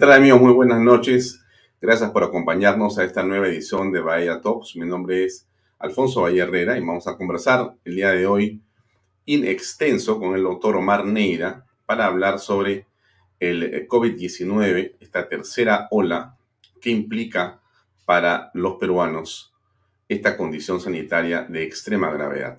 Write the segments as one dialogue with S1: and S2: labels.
S1: ¿Qué tal amigos? Muy buenas noches. Gracias por acompañarnos a esta nueva edición de Bahía Talks. Mi nombre es Alfonso Bahía Herrera y vamos a conversar el día de hoy in extenso con el doctor Omar Neira para hablar sobre el COVID-19, esta tercera ola que implica para los peruanos esta condición sanitaria de extrema gravedad.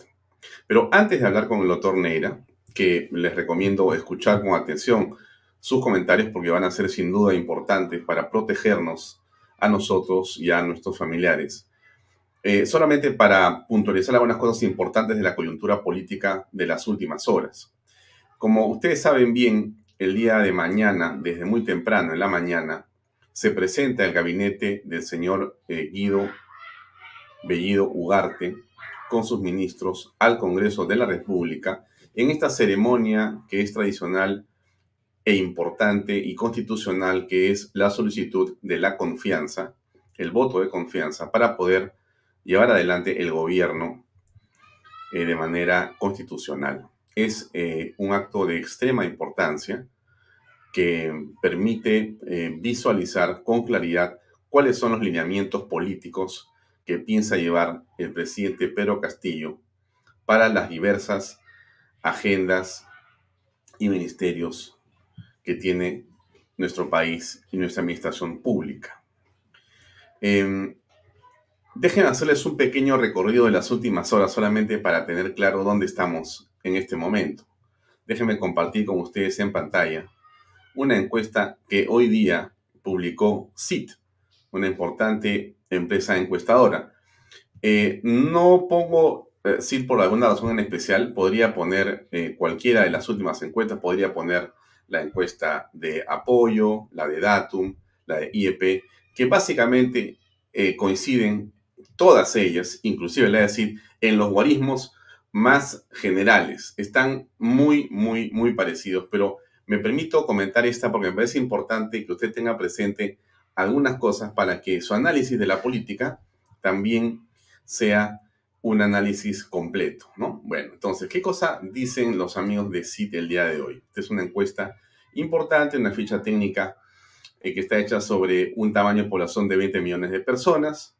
S1: Pero antes de hablar con el doctor Neira, que les recomiendo escuchar con atención sus comentarios porque van a ser sin duda importantes para protegernos a nosotros y a nuestros familiares. Eh, solamente para puntualizar algunas cosas importantes de la coyuntura política de las últimas horas. Como ustedes saben bien, el día de mañana, desde muy temprano en la mañana, se presenta el gabinete del señor eh, Guido Bellido Ugarte con sus ministros al Congreso de la República en esta ceremonia que es tradicional e importante y constitucional que es la solicitud de la confianza, el voto de confianza para poder llevar adelante el gobierno eh, de manera constitucional. Es eh, un acto de extrema importancia que permite eh, visualizar con claridad cuáles son los lineamientos políticos que piensa llevar el presidente Pedro Castillo para las diversas agendas y ministerios que tiene nuestro país y nuestra administración pública. Eh, déjenme hacerles un pequeño recorrido de las últimas horas solamente para tener claro dónde estamos en este momento. Déjenme compartir con ustedes en pantalla una encuesta que hoy día publicó CIT, una importante empresa encuestadora. Eh, no pongo eh, CIT por alguna razón en especial, podría poner eh, cualquiera de las últimas encuestas, podría poner la encuesta de apoyo, la de Datum, la de IEP, que básicamente eh, coinciden todas ellas, inclusive le voy a decir, en los guarismos más generales. Están muy, muy, muy parecidos, pero me permito comentar esta porque me parece importante que usted tenga presente algunas cosas para que su análisis de la política también sea un análisis completo, ¿no? Bueno, entonces, ¿qué cosa dicen los amigos de CIT el día de hoy? Esta es una encuesta importante, una ficha técnica eh, que está hecha sobre un tamaño de población de 20 millones de personas.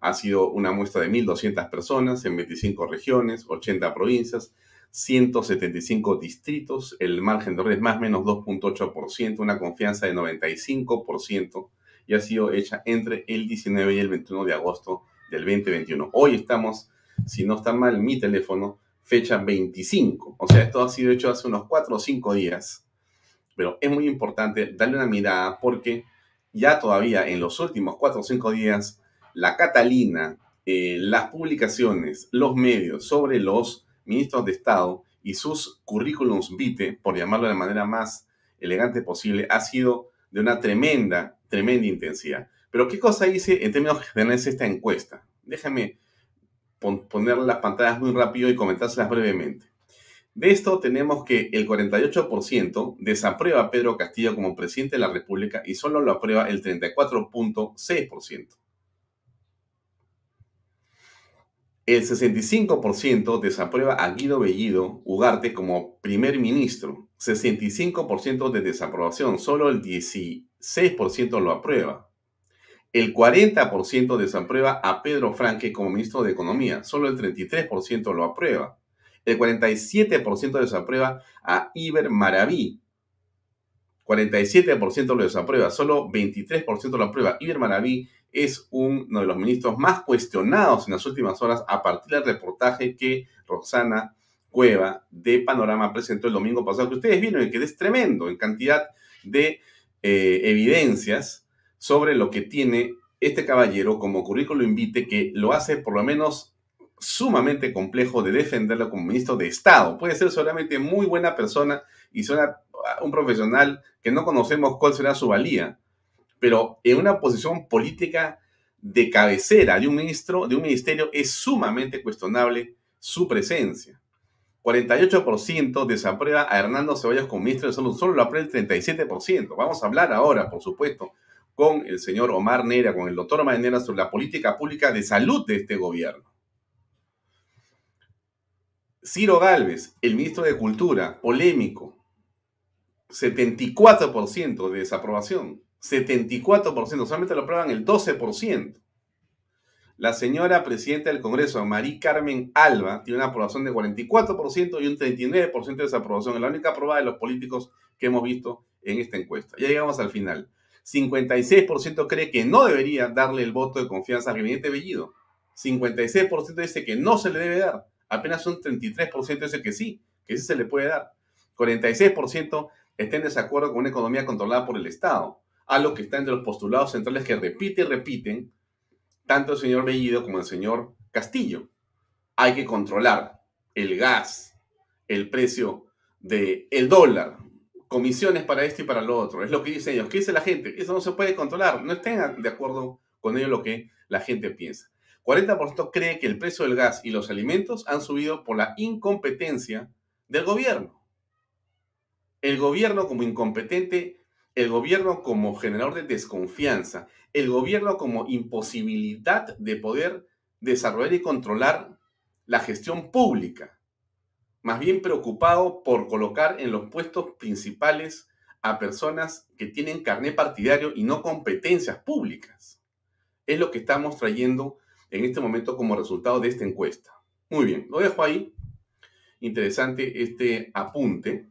S1: Ha sido una muestra de 1.200 personas en 25 regiones, 80 provincias, 175 distritos, el margen de error es más o menos 2.8%, una confianza de 95% y ha sido hecha entre el 19 y el 21 de agosto del 2021. Hoy estamos, si no está mal mi teléfono, fecha 25. O sea, esto ha sido hecho hace unos 4 o 5 días. Pero es muy importante darle una mirada porque ya todavía en los últimos 4 o 5 días, la Catalina, eh, las publicaciones, los medios sobre los ministros de Estado y sus currículums vitae, por llamarlo de la manera más elegante posible, ha sido de una tremenda, tremenda intensidad. Pero ¿qué cosa hice en términos generales esta encuesta? Déjame poner las pantallas muy rápido y comentárselas brevemente. De esto tenemos que el 48% desaprueba a Pedro Castillo como presidente de la República y solo lo aprueba el 34.6%. El 65% desaprueba a Guido Bellido Ugarte como primer ministro. 65% de desaprobación, solo el 16% lo aprueba. El 40% desaprueba a Pedro Franque como ministro de Economía, solo el 33% lo aprueba. El 47% desaprueba a Iber Maraví. 47% lo desaprueba, solo 23% lo aprueba. Iber Maraví es uno de los ministros más cuestionados en las últimas horas a partir del reportaje que Roxana Cueva de Panorama presentó el domingo pasado, que ustedes vieron y que es tremendo en cantidad de eh, evidencias sobre lo que tiene este caballero como currículo invite que lo hace por lo menos sumamente complejo de defenderlo como ministro de Estado. Puede ser solamente muy buena persona y suena un profesional que no conocemos cuál será su valía, pero en una posición política de cabecera de un ministro, de un ministerio, es sumamente cuestionable su presencia. 48% desaprueba a Hernando Ceballos como ministro de Salud, solo lo aprueba el 37%. Vamos a hablar ahora, por supuesto, con el señor Omar Nera, con el doctor Omar Nera sobre la política pública de salud de este gobierno. Ciro Galvez, el ministro de Cultura, polémico, 74% de desaprobación. 74%, solamente lo aprueban el 12%. La señora presidenta del Congreso, María Carmen Alba, tiene una aprobación de 44% y un 39% de desaprobación. Es la única aprobada de los políticos que hemos visto en esta encuesta. Ya llegamos al final. 56% cree que no debería darle el voto de confianza al gabinete Bellido. 56% dice que no se le debe dar. Apenas un 33% dice que sí, que sí se le puede dar. 46% está en desacuerdo con una economía controlada por el Estado, algo que está entre los postulados centrales que repite y repiten tanto el señor Bellido como el señor Castillo. Hay que controlar el gas, el precio del el dólar, comisiones para esto y para lo otro. Es lo que dicen ellos. ¿Qué dice la gente? Eso no se puede controlar. No estén de acuerdo con ello lo que la gente piensa. 40% cree que el precio del gas y los alimentos han subido por la incompetencia del gobierno. El gobierno como incompetente, el gobierno como generador de desconfianza, el gobierno como imposibilidad de poder desarrollar y controlar la gestión pública, más bien preocupado por colocar en los puestos principales a personas que tienen carné partidario y no competencias públicas. Es lo que estamos trayendo en este momento como resultado de esta encuesta. Muy bien, lo dejo ahí. Interesante este apunte.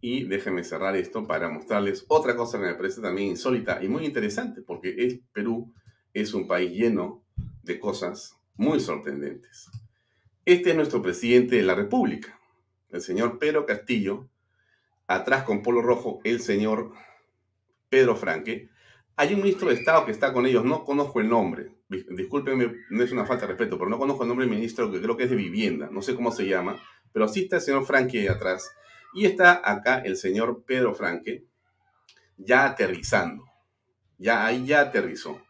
S1: Y déjenme cerrar esto para mostrarles otra cosa que me parece también insólita y muy interesante, porque el Perú es un país lleno de cosas muy sorprendentes. Este es nuestro presidente de la República, el señor Pedro Castillo. Atrás con polo rojo, el señor Pedro Franque. Hay un ministro de Estado que está con ellos, no conozco el nombre. Discúlpenme, no es una falta de respeto, pero no conozco el nombre del ministro que creo que es de vivienda, no sé cómo se llama, pero sí está el señor Franque atrás y está acá el señor Pedro Franque, ya aterrizando. Ya ahí ya aterrizó.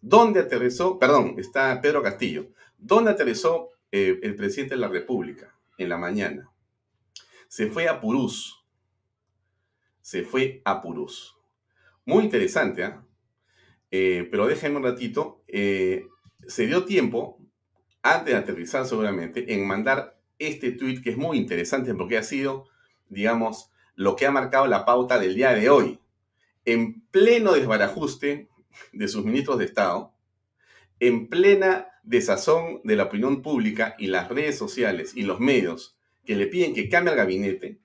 S1: ¿Dónde aterrizó? Perdón, está Pedro Castillo. ¿Dónde aterrizó eh, el presidente de la República? En la mañana. Se fue a Purús. Se fue a Purús. Muy interesante, ¿ah? ¿eh? pero déjenme un ratito. Eh, se dio tiempo, antes de aterrizar seguramente, en mandar este tweet que es muy interesante porque ha sido digamos, lo que ha marcado la pauta del día de hoy. En pleno desbarajuste de sus ministros de Estado, en plena desazón de la opinión pública y las redes sociales y los medios que le piden que cambie el gabinete,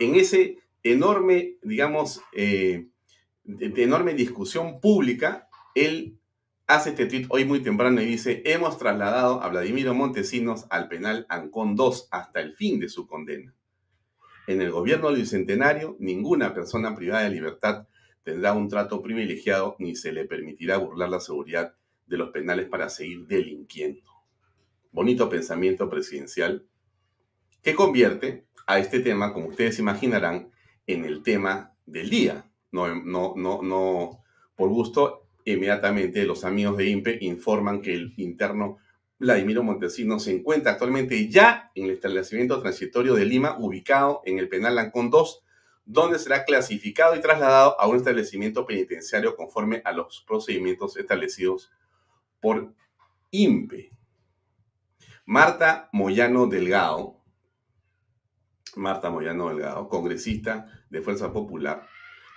S1: en ese enorme, digamos, eh, de, enorme discusión pública, él hace este tweet hoy muy temprano y dice, hemos trasladado a Vladimiro Montesinos al penal Ancón 2 hasta el fin de su condena. En el gobierno del Bicentenario, ninguna persona privada de libertad tendrá un trato privilegiado ni se le permitirá burlar la seguridad de los penales para seguir delinquiendo. Bonito pensamiento presidencial que convierte a este tema, como ustedes imaginarán, en el tema del día. No, no, no, no, por gusto, inmediatamente los amigos de INPE informan que el interno Vladimiro Montesinos se encuentra actualmente ya en el establecimiento transitorio de Lima, ubicado en el penal Lancón 2, donde será clasificado y trasladado a un establecimiento penitenciario conforme a los procedimientos establecidos por INPE. Marta Moyano Delgado, Marta Moyano Delgado, congresista de Fuerza Popular,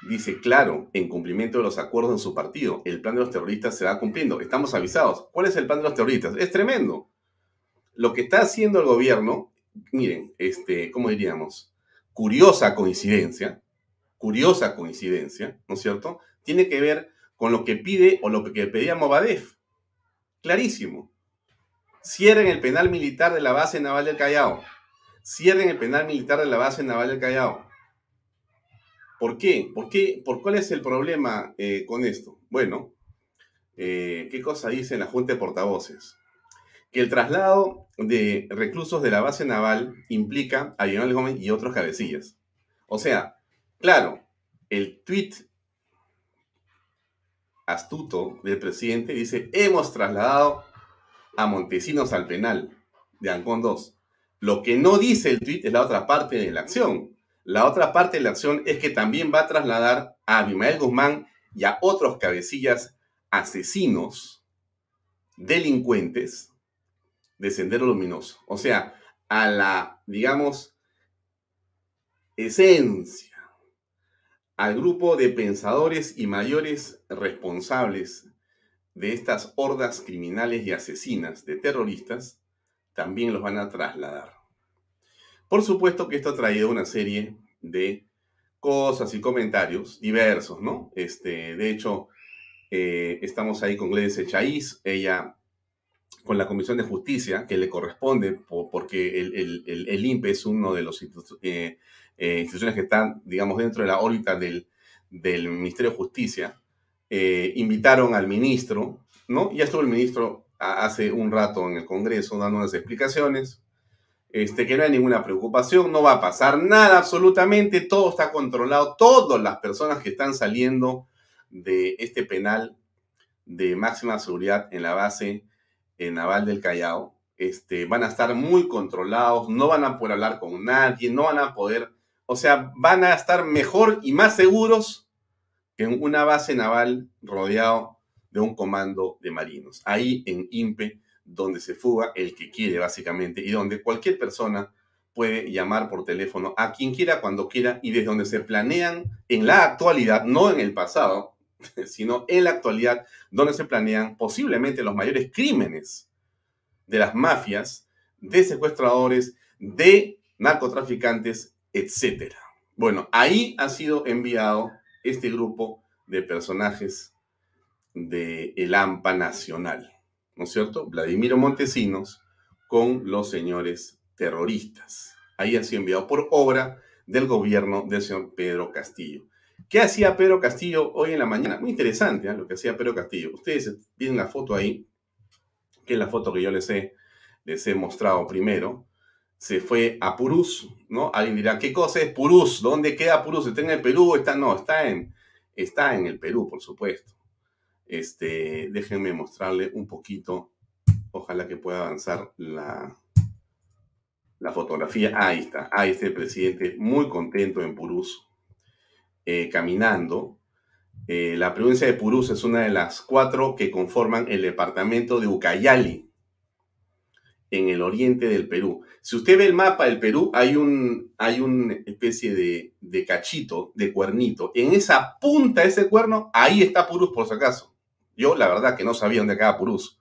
S1: dice, claro, en cumplimiento de los acuerdos en su partido, el plan de los terroristas se va cumpliendo. Estamos avisados. ¿Cuál es el plan de los terroristas? Es tremendo. Lo que está haciendo el gobierno, miren, este, ¿cómo diríamos? Curiosa coincidencia, curiosa coincidencia, ¿no es cierto? Tiene que ver con lo que pide o lo que pedía Movadef. Clarísimo. Cierren el penal militar de la base naval del Callao. Cierren el penal militar de la base naval del Callao ¿Por qué? ¿Por qué? ¿Por cuál es el problema eh, con esto? Bueno, eh, ¿qué cosa dice la Junta de Portavoces? Que el traslado de reclusos de la base naval implica a Lionel Gómez y otros cabecillas. O sea, claro, el tweet astuto del presidente dice, hemos trasladado a Montesinos al penal de Ancón 2. Lo que no dice el tweet es la otra parte de la acción. La otra parte de la acción es que también va a trasladar a Abimael Guzmán y a otros cabecillas asesinos, delincuentes de Sendero Luminoso. O sea, a la, digamos, esencia al grupo de pensadores y mayores responsables de estas hordas criminales y asesinas de terroristas, también los van a trasladar. Por supuesto que esto ha traído una serie de cosas y comentarios diversos, ¿no? Este, de hecho, eh, estamos ahí con Gladys Echaíz, ella con la Comisión de Justicia, que le corresponde, porque el, el, INPE es uno de los eh, eh, instituciones que están, digamos, dentro de la órbita del, del Ministerio de Justicia, eh, invitaron al ministro, ¿no? Ya estuvo el ministro hace un rato en el Congreso dando unas explicaciones, este, que no hay ninguna preocupación, no va a pasar nada absolutamente, todo está controlado, todas las personas que están saliendo de este penal de máxima seguridad en la base naval del Callao, este, van a estar muy controlados, no van a poder hablar con nadie, no van a poder o sea, van a estar mejor y más seguros que en una base naval rodeado de un comando de marinos. Ahí en INPE, donde se fuga el que quiere básicamente y donde cualquier persona puede llamar por teléfono a quien quiera, cuando quiera y desde donde se planean en la actualidad, no en el pasado, sino en la actualidad, donde se planean posiblemente los mayores crímenes de las mafias, de secuestradores, de narcotraficantes etcétera. Bueno, ahí ha sido enviado este grupo de personajes de el AMPA nacional, ¿no es cierto? Vladimiro Montesinos con los señores terroristas. Ahí ha sido enviado por obra del gobierno del señor Pedro Castillo. ¿Qué hacía Pedro Castillo hoy en la mañana? Muy interesante ¿eh? lo que hacía Pedro Castillo. Ustedes tienen la foto ahí, que es la foto que yo les he, les he mostrado primero se fue a Purús, ¿no? Alguien dirá, ¿qué cosa es Purús? ¿Dónde queda Purús? ¿Está en el Perú? Está, no, está en, está en el Perú, por supuesto. Este, déjenme mostrarle un poquito. Ojalá que pueda avanzar la, la fotografía. Ahí está. Ahí está el presidente muy contento en Purús, eh, caminando. Eh, la provincia de Purús es una de las cuatro que conforman el departamento de Ucayali, en el oriente del Perú. Si usted ve el mapa del Perú, hay, un, hay una especie de, de cachito, de cuernito. En esa punta de ese cuerno, ahí está Purús, por si acaso. Yo, la verdad, que no sabía dónde quedaba Purús,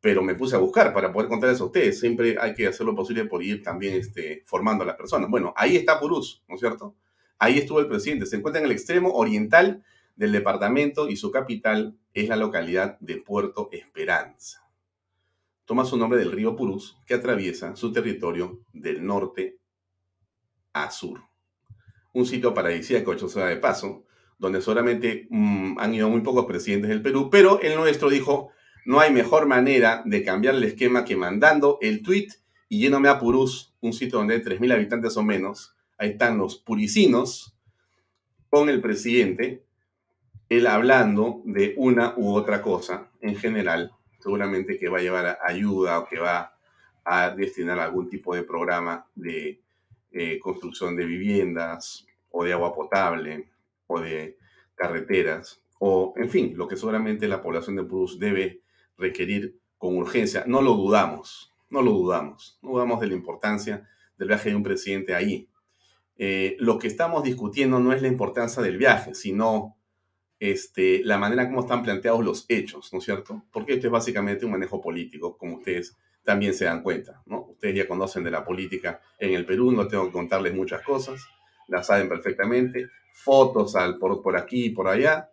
S1: pero me puse a buscar para poder contarles a ustedes. Siempre hay que hacer lo posible por ir también este, formando a las personas. Bueno, ahí está Purús, ¿no es cierto? Ahí estuvo el presidente. Se encuentra en el extremo oriental del departamento y su capital es la localidad de Puerto Esperanza toma su nombre del río Purús, que atraviesa su territorio del norte a sur. Un sitio paradisíaco, hecho sea de paso, donde solamente mm, han ido muy pocos presidentes del Perú, pero el nuestro dijo, no hay mejor manera de cambiar el esquema que mandando el tweet y yéndome a Purús, un sitio donde hay 3.000 habitantes o menos, ahí están los puricinos, con el presidente, él hablando de una u otra cosa, en general, seguramente que va a llevar ayuda o que va a destinar algún tipo de programa de eh, construcción de viviendas o de agua potable o de carreteras o, en fin, lo que seguramente la población de Purús debe requerir con urgencia. No lo dudamos, no lo dudamos, no dudamos de la importancia del viaje de un presidente ahí. Eh, lo que estamos discutiendo no es la importancia del viaje, sino este, la manera como están planteados los hechos, ¿no es cierto? Porque esto es básicamente un manejo político, como ustedes también se dan cuenta, ¿no? Ustedes ya conocen de la política en el Perú, no tengo que contarles muchas cosas, las saben perfectamente, fotos al, por, aquí y por allá,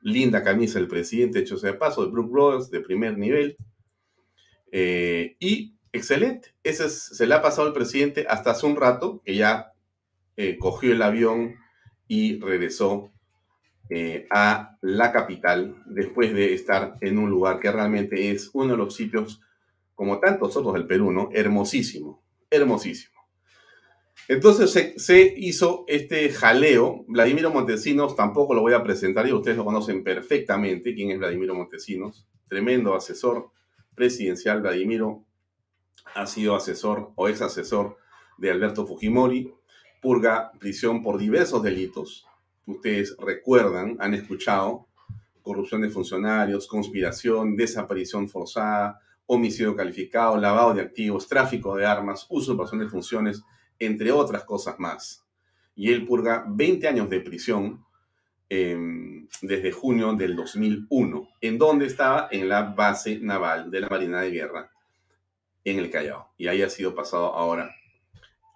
S1: linda camisa del presidente, hecho sea de paso, de Brook Brothers, de primer nivel, eh, y excelente, ese se le ha pasado al presidente hasta hace un rato, que ya eh, cogió el avión y regresó eh, a la capital después de estar en un lugar que realmente es uno de los sitios, como tantos otros del Perú. Hermosísimo, hermosísimo. Entonces se, hizo este jaleo. Vladimiro Montesinos tampoco lo voy a presentar y ustedes lo conocen perfectamente. ¿Quién es Vladimiro Montesinos? Tremendo asesor presidencial. Vladimiro ha sido asesor o ex asesor de Alberto Fujimori. Purga prisión por diversos delitos ustedes recuerdan, han escuchado, corrupción de funcionarios, conspiración, desaparición forzada, homicidio calificado, lavado de activos, tráfico de armas, usurpación de funciones, entre otras cosas más. y él purga 20 años de prisión em, desde junio del 2001. ¿En dónde estaba? En la base naval de la Marina de Guerra en el Callao. Y ahí ha sido pasado ahora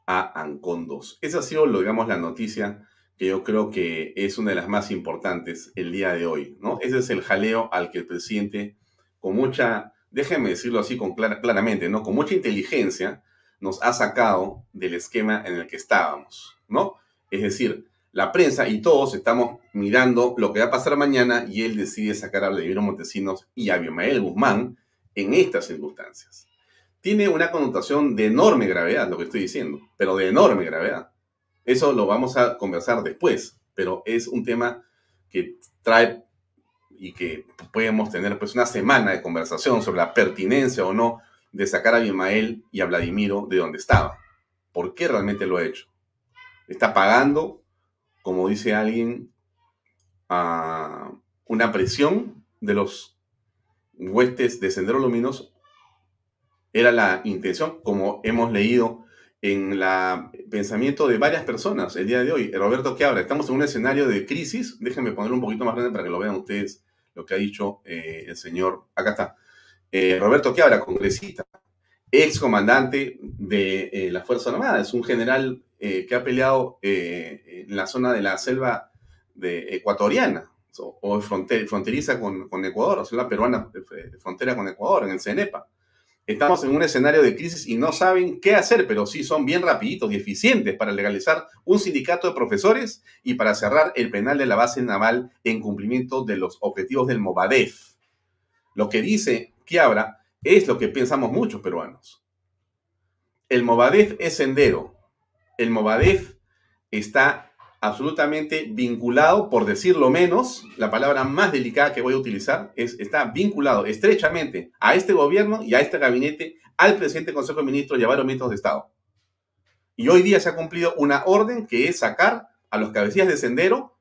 S1: a Ancón 2. Esa ha sido, digamos, la noticia que yo creo que es una de las más importantes el día de hoy, ¿no? Ese es el jaleo al que el presidente, con mucha, déjenme decirlo así con claramente, ¿no? Con mucha inteligencia, nos ha sacado del esquema en el que estábamos, ¿no? Es decir, la prensa y todos estamos mirando lo que va a pasar mañana y él decide sacar a Vladimir Montesinos y a Biomael Guzmán en estas circunstancias. Tiene una connotación de enorme gravedad lo que estoy diciendo, pero de enorme gravedad. Eso lo vamos a conversar después, pero es un tema que trae y que podemos tener pues una semana de conversación sobre la pertinencia o no de sacar a Abimael y a Vladimiro de donde estaba. ¿Por qué realmente lo ha hecho? Está pagando, como dice alguien, a una presión de los huestes de Sendero Luminoso. Era la intención, como hemos leído en el pensamiento de varias personas el día de hoy. Roberto ¿qué estamos en un escenario de crisis. Déjenme ponerlo un poquito más grande para que lo vean ustedes lo que ha dicho eh, el señor. Acá está. Eh, Roberto habla? congresista, ex comandante de eh, la Fuerza Armada. Es un general que ha peleado en la zona de la selva de ecuatoriana o fronteriza con, con Ecuador, o selva peruana, frontera con Ecuador, en el CENEPA. Estamos en un escenario de crisis y no saben qué hacer, pero sí son bien rapiditos y eficientes para legalizar un sindicato de profesores y para cerrar el penal de la base naval en cumplimiento de los objetivos del Movadef. Lo que dice Quiabra es lo que pensamos muchos peruanos. El Movadef es sendero. El Movadef está absolutamente vinculado, por decirlo menos, la palabra más delicada que voy a utilizar, es, está vinculado estrechamente a este gobierno y a este gabinete, al presidente del Consejo de Ministros y a varios ministros de Estado. Y hoy día se ha cumplido una orden que es sacar a los cabecillas de sendero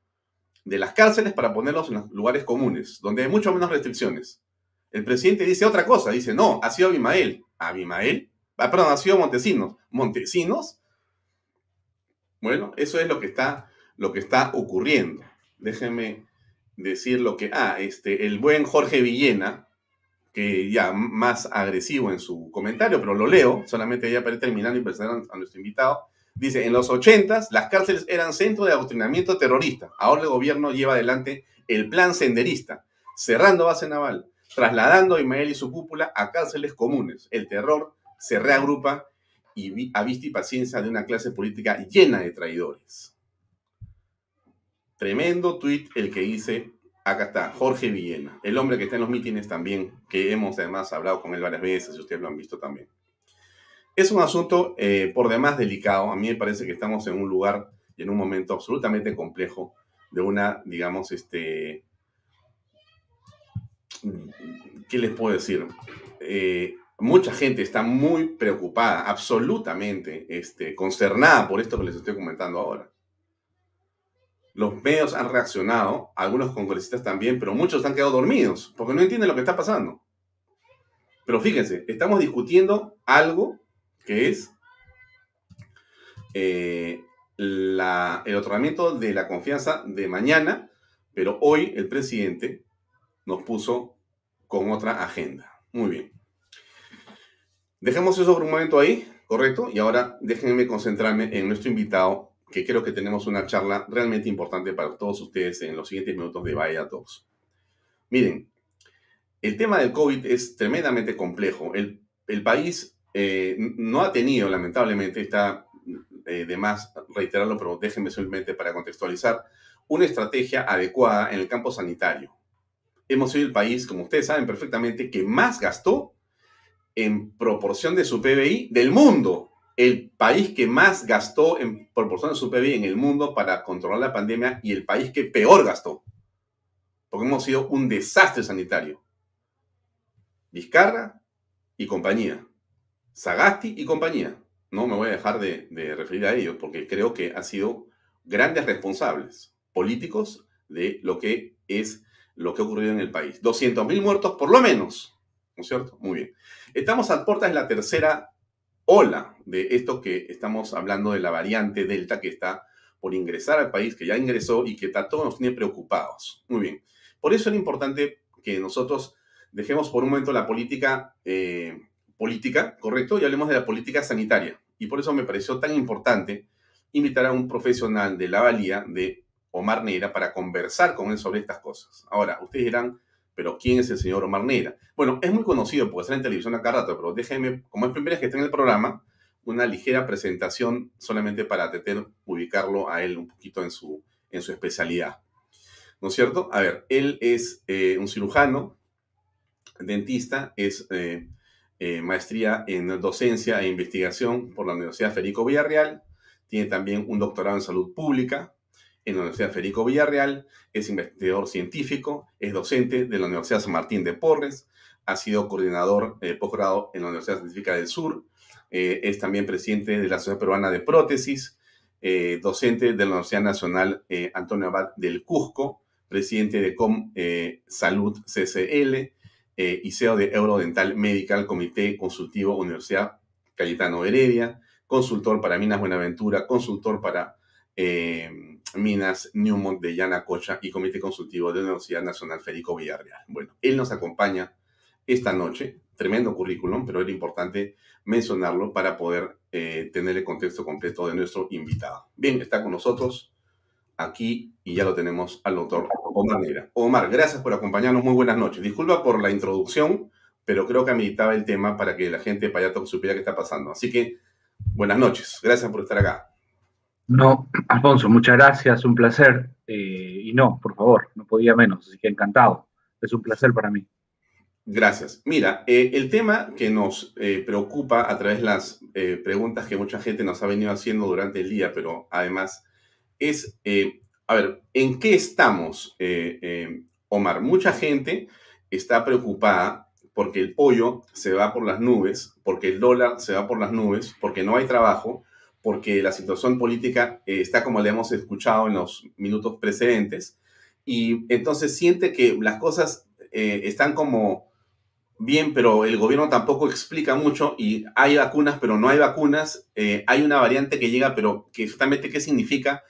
S1: de las cárceles para ponerlos en los lugares comunes, donde hay mucho menos restricciones. El presidente dice otra cosa, dice, no, ha sido Abimael. ¿Abimael? Ah, perdón, ha sido Montesinos. ¿Montesinos? Bueno, eso es lo que está lo que está ocurriendo. Déjenme decir lo que, ah, este, el buen Jorge Villena, que ya más agresivo en su comentario, pero lo leo, solamente ya para ir terminando y presentar a nuestro invitado, dice, en los ochentas las cárceles eran centro de adoctrinamiento terrorista, ahora el gobierno lleva adelante el plan senderista, cerrando base naval, trasladando a Ismael y su cúpula a cárceles comunes. El terror se reagrupa y a vista y paciencia de una clase política llena de traidores. Tremendo tuit el que dice, acá está, Jorge Villena, el hombre que está en los mítines también, que hemos además hablado con él varias veces y ustedes lo han visto también. Es un asunto eh, por demás delicado. A mí me parece que estamos en un lugar y en un momento absolutamente complejo de una, digamos, este, ¿qué les puedo decir? Eh, mucha gente está muy preocupada, absolutamente este, consternada por esto que les estoy comentando ahora. Los medios han reaccionado, algunos congresistas también, pero muchos han quedado dormidos porque no entienden lo que está pasando. Pero fíjense, estamos discutiendo algo que es eh, el otorgamiento de la confianza de mañana, pero hoy el presidente nos puso con otra agenda. Muy bien. Dejemos eso por un momento ahí, correcto, y ahora déjenme concentrarme en nuestro invitado que creo que tenemos una charla realmente importante para todos ustedes en los siguientes minutos de Vaya Talks. Miren, el tema del COVID es tremendamente complejo. El, país eh, no ha tenido, lamentablemente, está eh, de más reiterarlo, pero déjenme simplemente para contextualizar, una estrategia adecuada en el campo sanitario. Hemos sido el país, como ustedes saben perfectamente, que más gastó en proporción de su PBI del mundo el país que más gastó en proporción de su PIB en el mundo para controlar la pandemia y el país que peor gastó. Porque hemos sido un desastre sanitario. Vizcarra y compañía. Sagasti y compañía. No me voy a dejar de, referir a ellos porque creo que han sido grandes responsables políticos de lo que es lo que ha ocurrido en el país. 200.000 muertos por lo menos. ¿No es cierto? Muy bien. Estamos a puertas de la tercera ola de esto que estamos hablando de la variante Delta que está por ingresar al país, que ya ingresó y que está, todos nos tiene preocupados. Muy bien. Por eso es importante que nosotros dejemos por un momento la política eh, política, correcto, y hablemos de la política sanitaria. Y por eso me pareció tan importante invitar a un profesional de la valía de Omar Neira para conversar con él sobre estas cosas. Ahora, ustedes dirán, pero ¿quién es el señor Omar Neira? Bueno, es muy conocido porque sale en televisión a cada rato, pero déjenme, como es primera vez que está en el programa, una ligera presentación solamente para tratar ubicarlo a él un poquito en su, en su especialidad. ¿No es cierto? A ver, él es eh, un cirujano, dentista, es eh, eh, maestría en docencia e investigación por la Universidad Federico Villarreal, tiene también un doctorado en salud pública en la Universidad Federico Villarreal, es investigador científico, es docente de la Universidad San Martín de Porres, ha sido coordinador de posgrado en la Universidad Científica del Sur, eh, es también presidente de la Sociedad Peruana de Prótesis, eh, docente de la Universidad Nacional eh, Antonio Abad del Cusco, presidente de Com Salud CCL y CEO de Eurodental Medical Comité Consultivo Universidad Cayetano Heredia, consultor para Minas Buenaventura, consultor para Minas Newmont de Yanacocha y Comité Consultivo de la Universidad Nacional Federico Villarreal. Bueno, él nos acompaña esta noche, tremendo currículum, pero era importante mencionarlo para poder eh, tener el contexto completo de nuestro invitado. Bien, está con nosotros aquí y ya lo tenemos al doctor Omar Neira. Omar, gracias por acompañarnos, muy buenas noches. Disculpa por la introducción, pero creo que ameritaba el tema para que la gente de Payato supiera qué está pasando. Así que, buenas noches, gracias por estar acá.
S2: No, Alfonso, muchas gracias, un placer. Eh, y no, por favor, no podía menos, así que encantado. Es un placer para mí.
S1: Gracias. Mira, eh, el tema que nos eh, preocupa a través de las preguntas que mucha gente nos ha venido haciendo durante el día, pero además es, a ver, ¿en qué estamos, Omar? Mucha gente está preocupada porque el pollo se va por las nubes, porque el dólar se va por las nubes, porque no hay trabajo, porque la situación política eh, está como le hemos escuchado en los minutos precedentes, y entonces siente que las cosas eh, están como bien, pero el gobierno tampoco explica mucho y hay vacunas, pero no hay vacunas, eh, hay una variante que llega, pero que exactamente qué significa,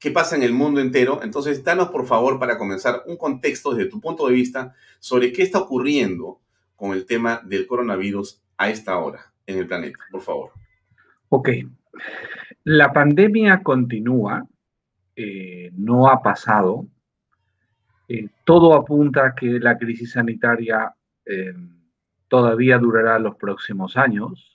S1: qué pasa en el mundo entero. Entonces, danos por favor para comenzar un contexto desde tu punto de vista sobre qué está ocurriendo con el tema del coronavirus a esta hora en el planeta, por favor.
S2: Ok, la pandemia continúa, eh, no ha pasado. Eh, todo apunta a que la crisis sanitaria eh, todavía durará los próximos años.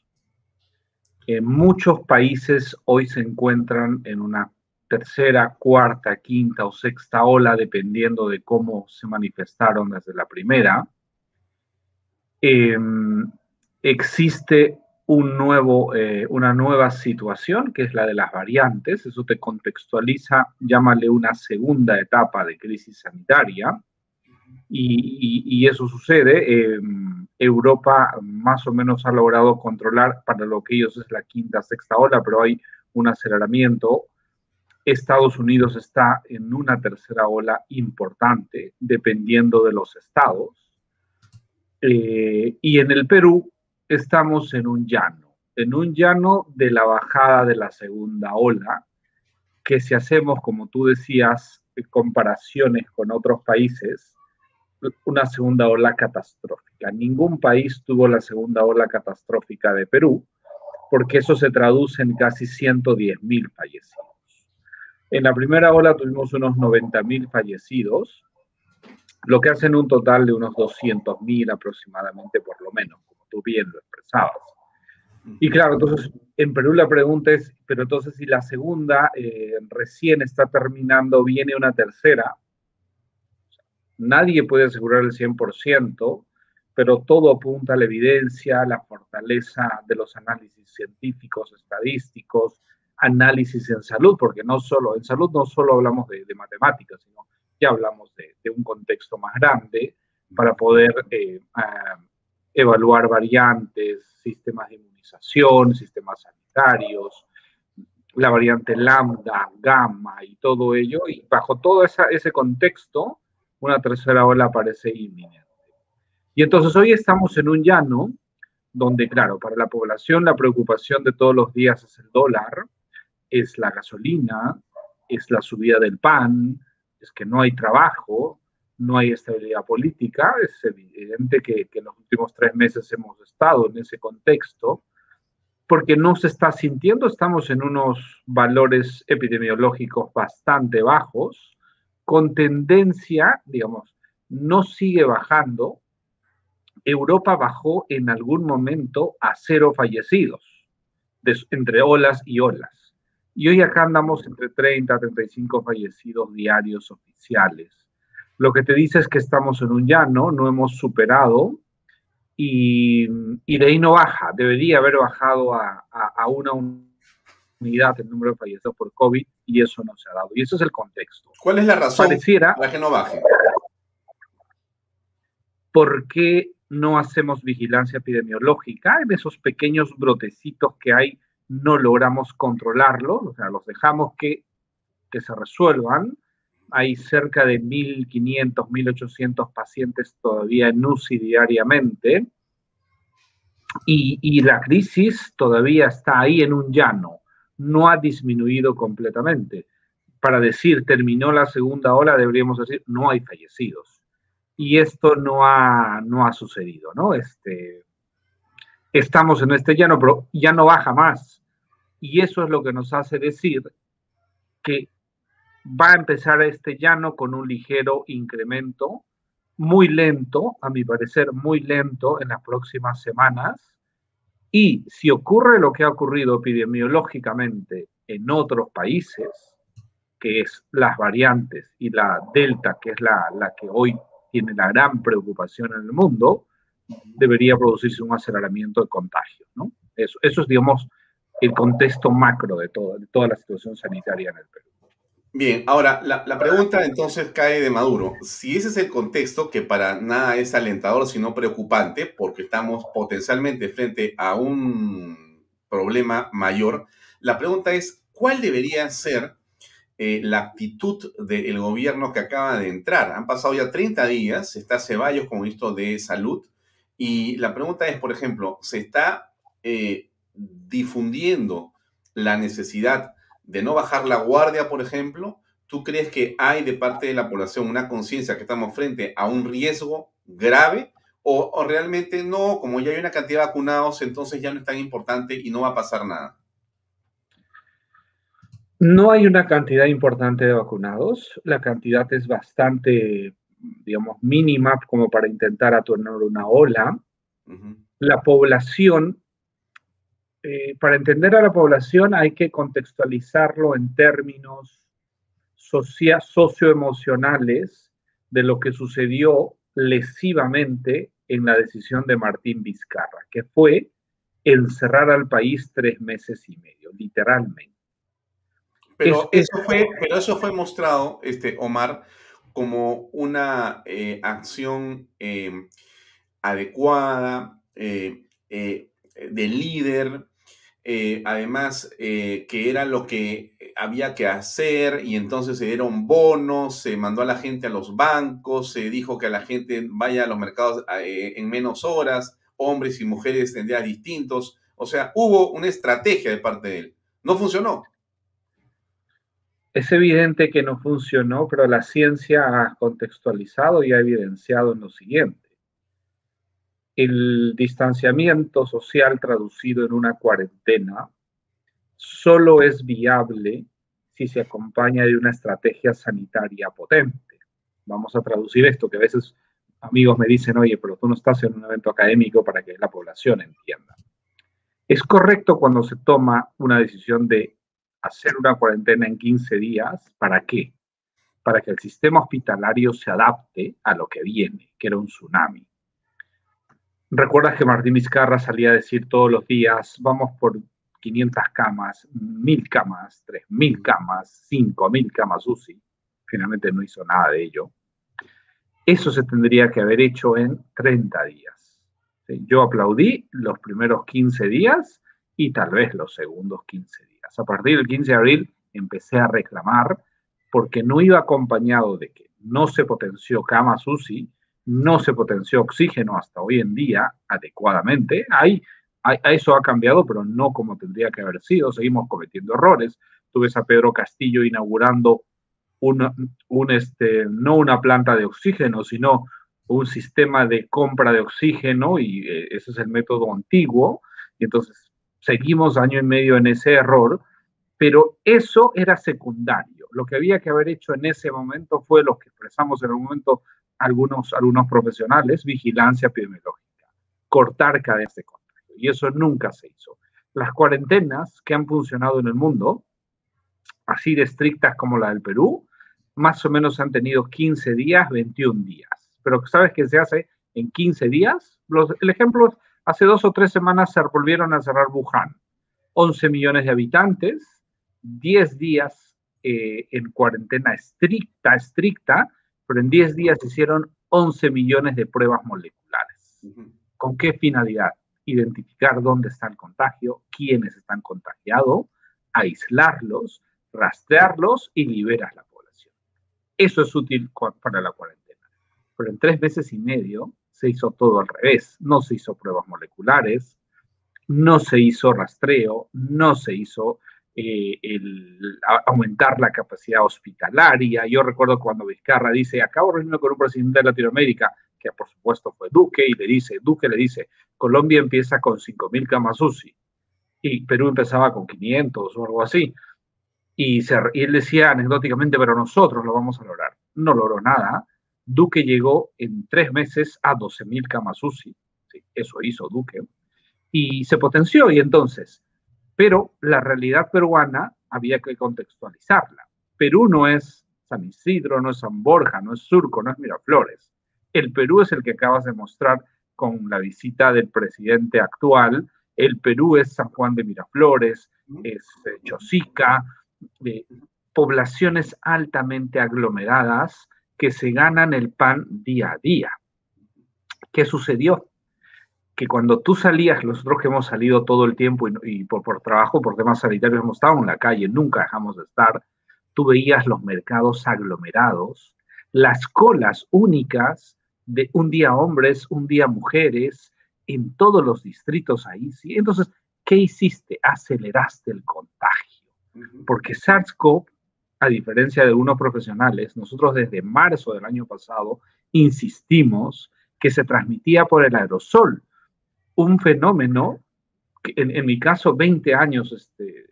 S2: muchos países hoy se encuentran en una tercera, cuarta, quinta o sexta ola, dependiendo de cómo se manifestaron desde la primera. existe un nuevo, eh, una nueva situación, que es la de las variantes. Eso te contextualiza, llámale una segunda etapa de crisis sanitaria. Y, eso sucede. Europa más o menos ha logrado controlar para lo que ellos es la quinta, sexta ola, pero hay un aceleramiento. Estados Unidos está en una tercera ola importante, dependiendo de los estados. Eh, y en el Perú estamos en un llano, en un llano de la bajada de la segunda ola, que si hacemos, como tú decías, comparaciones con otros países, una segunda ola catastrófica. Ningún país tuvo la segunda ola catastrófica de Perú, porque eso se traduce en casi 110 mil fallecidos. En la primera ola tuvimos unos 90 mil fallecidos, lo que hacen un total de unos 200 mil aproximadamente, por lo menos tú bien lo expresabas. Y claro, entonces en Perú la pregunta es, pero entonces si la segunda eh, recién está terminando, viene una tercera, nadie puede asegurar el 100%, pero todo apunta a la evidencia, a la fortaleza de los análisis científicos, estadísticos, análisis en salud, porque no solo, en salud no solo hablamos de, matemáticas, sino ya hablamos de, un contexto más grande para poder eh, evaluar variantes, sistemas de inmunización, sistemas sanitarios, la variante lambda, gamma y todo ello. Y bajo todo ese contexto, una tercera ola parece inminente. Y entonces hoy estamos en un llano donde, claro, para la población la preocupación de todos los días es el dólar, es la gasolina, es la subida del pan, es que no hay trabajo, no hay estabilidad política. Es evidente que, en los últimos tres meses hemos estado en ese contexto porque no se está sintiendo, estamos en unos valores epidemiológicos bastante bajos, con tendencia, digamos, no sigue bajando. Europa bajó en algún momento a cero fallecidos, entre olas y olas. Y hoy acá andamos entre 30 a 35 fallecidos diarios oficiales. Lo que te dice es que estamos en un llano, no hemos superado y, de ahí no baja. Debería haber bajado a, una unidad el número de fallecidos por COVID y eso no se ha dado. Y ese es el contexto.
S1: ¿Cuál es la razón para que no baje?
S2: ¿Por qué no hacemos vigilancia epidemiológica? En esos pequeños brotecitos que hay no logramos controlarlos, o sea, los dejamos que, que se resuelvan hay cerca de 1.500, 1.800 pacientes todavía en UCI diariamente. Y, la crisis todavía está ahí en un llano, no ha disminuido completamente. Para decir terminó la segunda ola, deberíamos decir no hay fallecidos. Y esto no ha, no ha sucedido, ¿no? Este, estamos en este llano, pero ya no baja más. Y eso es lo que nos hace decir que va a empezar este llano con un ligero incremento, muy lento, a mi parecer muy lento en las próximas semanas. Y si ocurre lo que ha ocurrido epidemiológicamente en otros países, que es las variantes y la delta, que es la, que hoy tiene la gran preocupación en el mundo, debería producirse un aceleramiento de contagio. ¿no? Eso, eso es, digamos, el contexto macro de, todo, de toda la situación sanitaria en el Perú.
S1: Bien, ahora la, pregunta entonces cae de Maduro. Si ese es el contexto, que para nada es alentador, sino preocupante, porque estamos potencialmente frente a un problema mayor, la pregunta es, ¿cuál debería ser eh, la actitud del gobierno que acaba de entrar? Han pasado ya 30 días, está Ceballos con esto de salud, y la pregunta es, por ejemplo, ¿se está eh, difundiendo la necesidad de no bajar la guardia, por ejemplo, ¿tú crees que hay de parte de la población una conciencia que estamos frente a un riesgo grave? O, realmente no, como ya hay una cantidad de vacunados, entonces ya no es tan importante y no va a pasar nada?
S2: No hay una cantidad importante de vacunados. La cantidad es bastante, digamos, mínima como para intentar atornar una ola. La población eh, para entender a la población hay que contextualizarlo en términos socioemocionales de lo que sucedió lesivamente en la decisión de Martín Vizcarra, que fue encerrar al país tres meses y medio, literalmente.
S1: Pero, eso, fue, pero eso fue mostrado, este, Omar, como una eh, acción eh, adecuada, de líder, eh, además eh, que era lo que había que hacer y entonces se dieron bonos, se mandó a la gente a los bancos, se dijo que a la gente vaya a los mercados eh, en menos horas, hombres y mujeres en días distintos, o sea, hubo una estrategia de parte de él. No funcionó.
S2: Es evidente que no funcionó, pero la ciencia ha contextualizado y ha evidenciado en lo siguiente el distanciamiento social traducido en una cuarentena solo es viable si se acompaña de una estrategia sanitaria potente. Vamos a traducir esto, que a veces amigos me dicen, oye, pero tú no estás en un evento académico para que la población entienda. Es correcto cuando se toma una decisión de hacer una cuarentena en 15 días, ¿para qué? Para que el sistema hospitalario se adapte a lo que viene, que era un tsunami ¿Recuerdas que Martín Vizcarra salía a decir todos los días, vamos por 500 camas, 1000 camas, 3000 camas, 5000 camas UCI? Finalmente no hizo nada de ello. Eso se tendría que haber hecho en 30 días. Yo aplaudí los primeros 15 días y tal vez los segundos 15 días. A partir del 15 de abril empecé a reclamar porque no iba acompañado de que no se potenció camas UCI no se potenció oxígeno hasta hoy en día adecuadamente. Ahí, eso ha cambiado, pero no como tendría que haber sido. Seguimos cometiendo errores. tú ves a Pedro Castillo inaugurando una, un, este, no una planta de oxígeno, sino un sistema de compra de oxígeno y eh, ese es el método antiguo. Y entonces seguimos año y medio en ese error, pero eso era secundario. Lo que había que haber hecho en ese momento fue lo que expresamos en el momento algunos, algunos profesionales, vigilancia epidemiológica, cortar cadenas de contagio. Y eso nunca se hizo. Las cuarentenas que han funcionado en el mundo, así de estrictas como la del Perú, más o menos han tenido 15 días, 21 días. Pero ¿sabes qué se hace en 15 días? Los, el ejemplo, hace dos o tres semanas se volvieron a cerrar Wuhan. 11 millones de habitantes, 10 días eh, en cuarentena estricta, estricta, pero en 10 días se hicieron 11 millones de pruebas moleculares. ¿Con qué finalidad? Identificar dónde está el contagio, quiénes están contagiados, aislarlos, rastrearlos y liberar la población. Eso es útil para la cuarentena. Pero en tres meses y medio se hizo todo al revés. No se hizo pruebas moleculares, no se hizo rastreo, no se hizo eh, el, aumentar la capacidad hospitalaria. Yo recuerdo cuando Vizcarra dice, acabo reunirme con un presidente de Latinoamérica, que por supuesto fue Duque, y le dice, Duque le dice, Colombia empieza con 5.000 camas UCI y Perú empezaba con 500 o algo así. Y, y él decía anecdóticamente, pero nosotros lo vamos a lograr. No logró nada. Duque llegó en tres meses a 12.000 camas UCI. Sí, eso hizo Duque. Y se potenció. Y entonces, pero la realidad peruana había que contextualizarla. Perú no es San Isidro, no es San Borja, no es Surco, no es Miraflores. El Perú es el que acabas de mostrar con la visita del presidente actual. El Perú es San Juan de Miraflores, es eh, Chosica, eh, poblaciones altamente aglomeradas que se ganan el pan día a día. ¿Qué sucedió? Que cuando tú salías, nosotros que hemos salido todo el tiempo y, por, por, trabajo, por temas sanitarios, hemos estado en la calle, nunca dejamos de estar, tú veías los mercados aglomerados, las colas únicas de un día hombres, un día mujeres, en todos los distritos ahí. ¿sí? Entonces, ¿qué hiciste? Aceleraste el contagio. Porque SARS-CoV, a diferencia de unos profesionales, nosotros desde marzo del año pasado insistimos que se transmitía por el aerosol un fenómeno, en, mi caso 20 años este,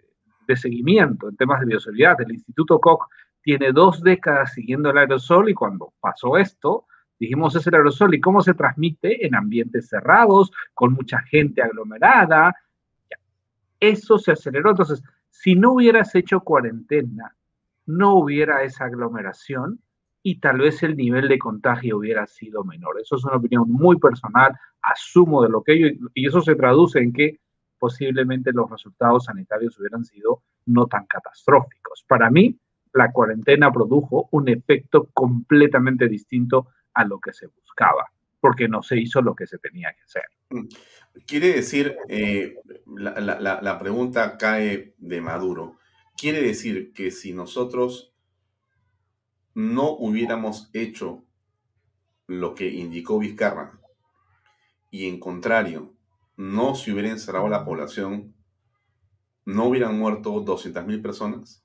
S2: de seguimiento en temas de bioseguridad. El Instituto Koch tiene dos décadas siguiendo el aerosol y cuando pasó esto, dijimos es el aerosol y cómo se transmite en ambientes cerrados, con mucha gente aglomerada. Eso se aceleró. Entonces, si no hubieras hecho cuarentena, no hubiera esa aglomeración y tal vez el nivel de contagio hubiera sido menor. Eso es una opinión muy personal, asumo de lo que yo, y eso se traduce en que posiblemente los resultados sanitarios hubieran sido no tan catastróficos. Para mí, la cuarentena produjo un efecto completamente distinto a lo que se buscaba, porque no se hizo lo que se tenía que hacer. Mm.
S1: Quiere decir, eh, la, la pregunta cae de Maduro, quiere decir que si nosotros no hubiéramos hecho lo que indicó Vizcarra y en contrario, no se hubiera encerrado la población, ¿no hubieran muerto 200.000 personas?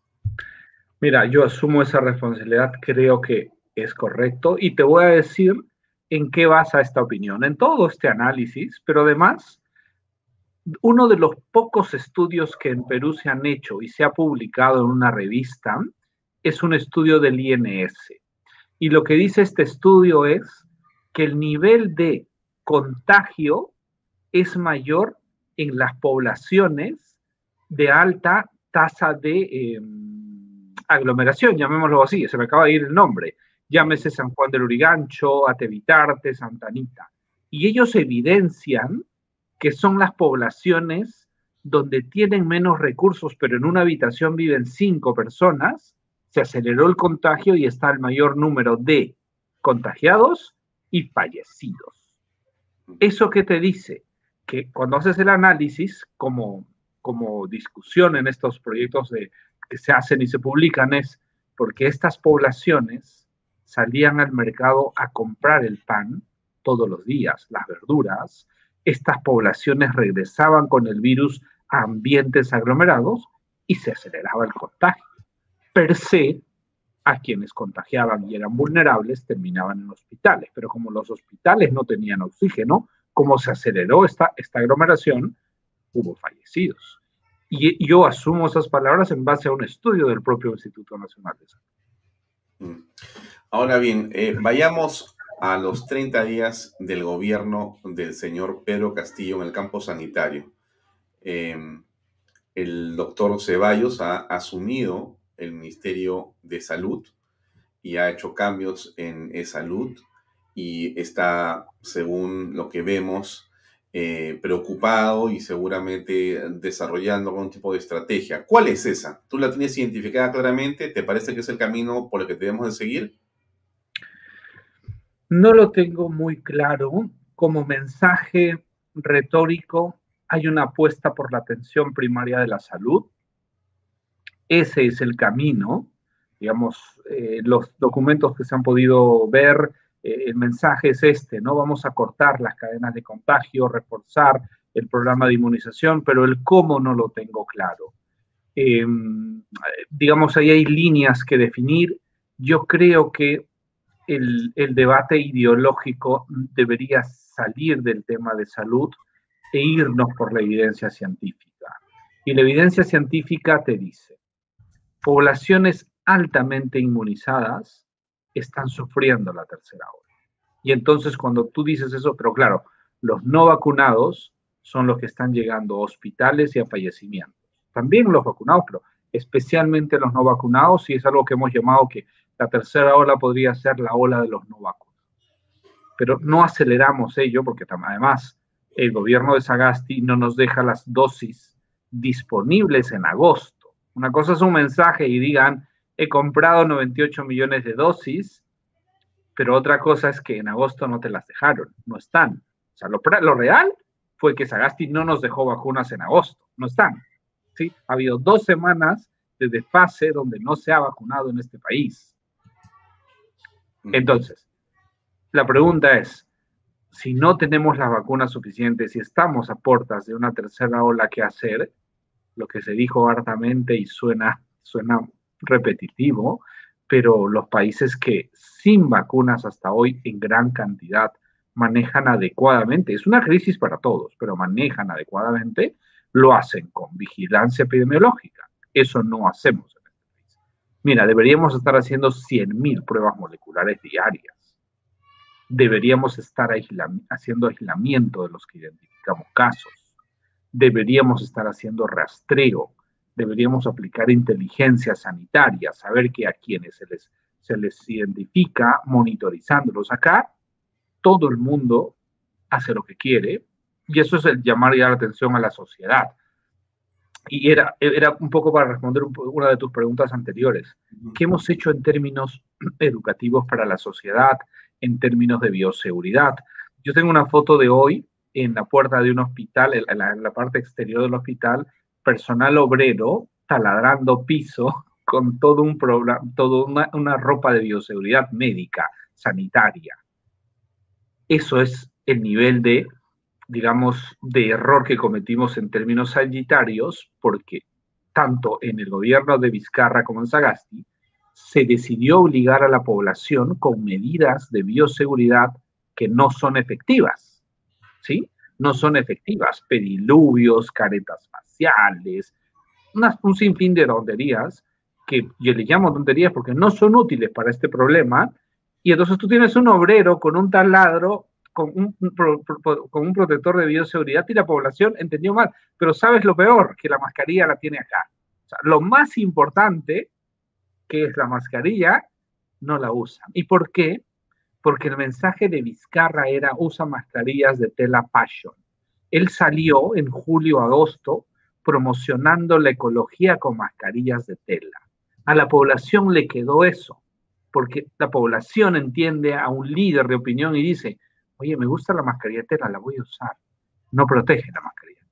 S2: Mira, yo asumo esa responsabilidad, creo que es correcto y te voy a decir en qué basa esta opinión, en todo este análisis, pero además, uno de los pocos estudios que en Perú se han hecho y se ha publicado en una revista es un estudio del INS. Y lo que dice este estudio es que el nivel de contagio es mayor en las poblaciones de alta tasa de em, aglomeración, llamémoslo así, se me acaba de ir el nombre, llámese San Juan del Urigancho, Atevitarte, Santa Anita. Y ellos evidencian que son las poblaciones donde tienen menos recursos, pero en una habitación viven cinco personas, se aceleró el contagio y está el mayor número de contagiados y fallecidos. ¿Eso qué te dice? Que cuando haces el análisis, como, como discusión en estos proyectos de, que se hacen y se publican, es porque estas poblaciones salían al mercado a comprar el pan todos los días, las verduras, estas poblaciones regresaban con el virus a ambientes aglomerados y se aceleraba el contagio. Per se, a quienes contagiaban y eran vulnerables terminaban en hospitales, pero como los hospitales no tenían oxígeno, como se aceleró esta, esta aglomeración, hubo fallecidos. Y yo asumo esas palabras en base a un estudio del propio Instituto Nacional de Salud.
S1: Mm. Ahora bien, eh, vayamos a los 30 días del gobierno del señor Pedro Castillo en el campo sanitario. Em, el doctor Ceballos ha asumido el Ministerio de Salud y ha hecho cambios en salud y está, según lo que vemos, eh, preocupado y seguramente desarrollando algún tipo de estrategia. ¿Cuál es esa? ¿Tú la tienes identificada claramente? ¿Te parece que es el camino por el que debemos de seguir?
S2: No lo tengo muy claro. Como mensaje retórico, hay una apuesta por la atención primaria de la salud. Ese es el camino. Digamos, eh, los documentos que se han podido ver, eh, el mensaje es este, ¿no? Vamos a cortar las cadenas de contagio, reforzar el programa de inmunización, pero el cómo no lo tengo claro. Em, digamos, ahí hay líneas que definir. Yo creo que el, debate ideológico debería salir del tema de salud e irnos por la evidencia científica. Y la evidencia científica te dice, poblaciones altamente inmunizadas están sufriendo la tercera ola. Y entonces cuando tú dices eso, pero claro, los no vacunados son los que están llegando a hospitales y a fallecimientos. También los vacunados, pero especialmente los no vacunados, y es algo que hemos llamado que la tercera ola podría ser la ola de los no vacunados. Pero no aceleramos ello porque además el gobierno de Sagasti no nos deja las dosis disponibles en agosto. Una cosa es un mensaje y digan, he comprado 98 millones de dosis, pero otra cosa es que en agosto no te las dejaron, no están. O sea, lo, lo real fue que Sagasti no nos dejó vacunas en agosto, no están. ¿sí? Ha habido dos semanas de desfase donde no se ha vacunado en este país. Entonces, la pregunta es, si no tenemos las vacunas suficientes y estamos a puertas de una tercera ola que hacer, lo que se dijo hartamente y suena, suena repetitivo, pero los países que sin vacunas hasta hoy en gran cantidad manejan adecuadamente, es una crisis para todos, pero manejan adecuadamente, lo hacen con vigilancia epidemiológica. Eso no hacemos Mira, deberíamos estar haciendo 100.000 pruebas moleculares diarias. Deberíamos estar haciendo aislamiento de los que identificamos casos. Deberíamos estar haciendo rastreo. Deberíamos aplicar inteligencia sanitaria, saber que a quienes se les, se les identifica monitorizándolos. Acá todo el mundo hace lo que quiere y eso es el llamar ya la atención a la sociedad y era, era un poco para responder una de tus preguntas anteriores. ¿Qué hemos hecho en términos educativos para la sociedad, en términos de bioseguridad? Yo tengo una foto de hoy en la puerta de un hospital, en la, parte exterior del hospital, personal obrero taladrando piso con todo un programa, toda una, una ropa de bioseguridad médica, sanitaria. Eso es el nivel de digamos, de error que cometimos en términos sanitarios, porque tanto en el gobierno de Vizcarra como en Sagasti, se decidió obligar a la población con medidas de bioseguridad que no son efectivas, ¿sí? No son efectivas, pediluvios, caretas faciales, un sinfín de tonterías que yo le llamo tonterías porque no son útiles para este problema, y entonces tú tienes un obrero con un taladro con un, con un protector de bioseguridad y la población entendió mal. Pero sabes lo peor, que la mascarilla la tiene acá. lo más importante, que es la mascarilla, no la usan. ¿Y por qué? Porque el mensaje de Vizcarra era usa mascarillas de tela passion. Él salió en julio-agosto promocionando la ecología con mascarillas de tela. A la población le quedó eso, porque la población entiende a un líder de opinión y dice, oye, me gusta la mascarilla tela, la voy a usar. No protege la mascarilla.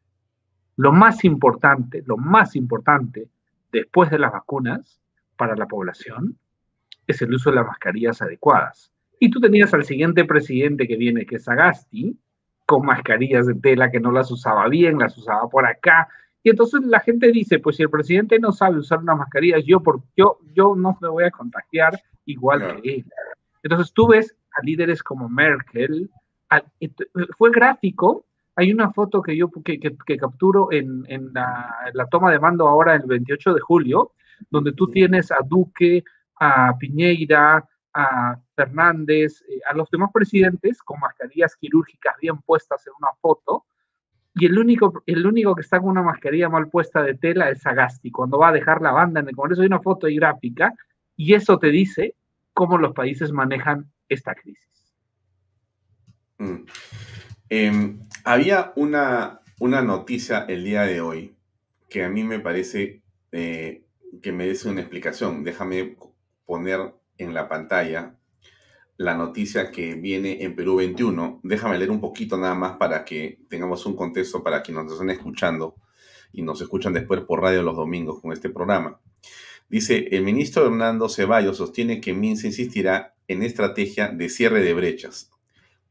S2: Lo más importante, lo más importante después de las vacunas para la población es el uso de las mascarillas adecuadas. Y tú tenías al siguiente presidente que viene, que es Agasti, con mascarillas de tela que no las usaba bien, las usaba por acá, Y entonces la gente dice, pues si el presidente no sabe usar una mascarilla, yo, por, yo, yo no me voy a contagiar igual que él. Entonces tú ves a líderes como Merkel, fue gráfico, hay una foto que yo que, que, capturo en, en, la, la, toma de mando ahora el 28 de julio, donde tú tienes a Duque, a Piñeira, a Fernández, eh, a los demás presidentes con mascarillas quirúrgicas bien puestas en una foto, y el único, el único que está con una mascarilla mal puesta de tela es Sagasti, cuando va a dejar la banda en el Congreso hay una foto y gráfica, y eso te dice cómo los países manejan esta crisis.
S1: Mm. Em, había una, una noticia el día de hoy que a mí me parece eh, que merece una explicación. Déjame poner en la pantalla la noticia que viene en Perú 21. Déjame leer un poquito nada más para que tengamos un contexto para quienes nos están escuchando y nos escuchan después por radio los domingos con este programa. Dice, el ministro Hernando Ceballos sostiene que MINSA insistirá en estrategia de cierre de brechas.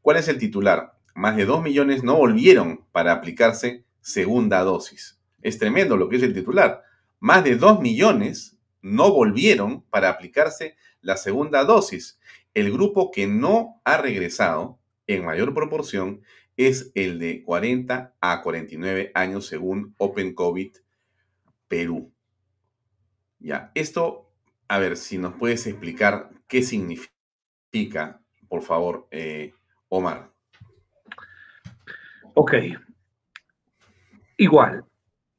S1: ¿Cuál es el titular? Más de 2 millones no volvieron para aplicarse segunda dosis. Es tremendo lo que es el titular. Más de 2 millones no volvieron para aplicarse la segunda dosis. El grupo que no ha regresado en mayor proporción es el de 40 a 49 años según Open COVID Perú. Ya, esto, a ver si nos puedes explicar qué significa, por favor, eh, Omar.
S2: Ok. Igual,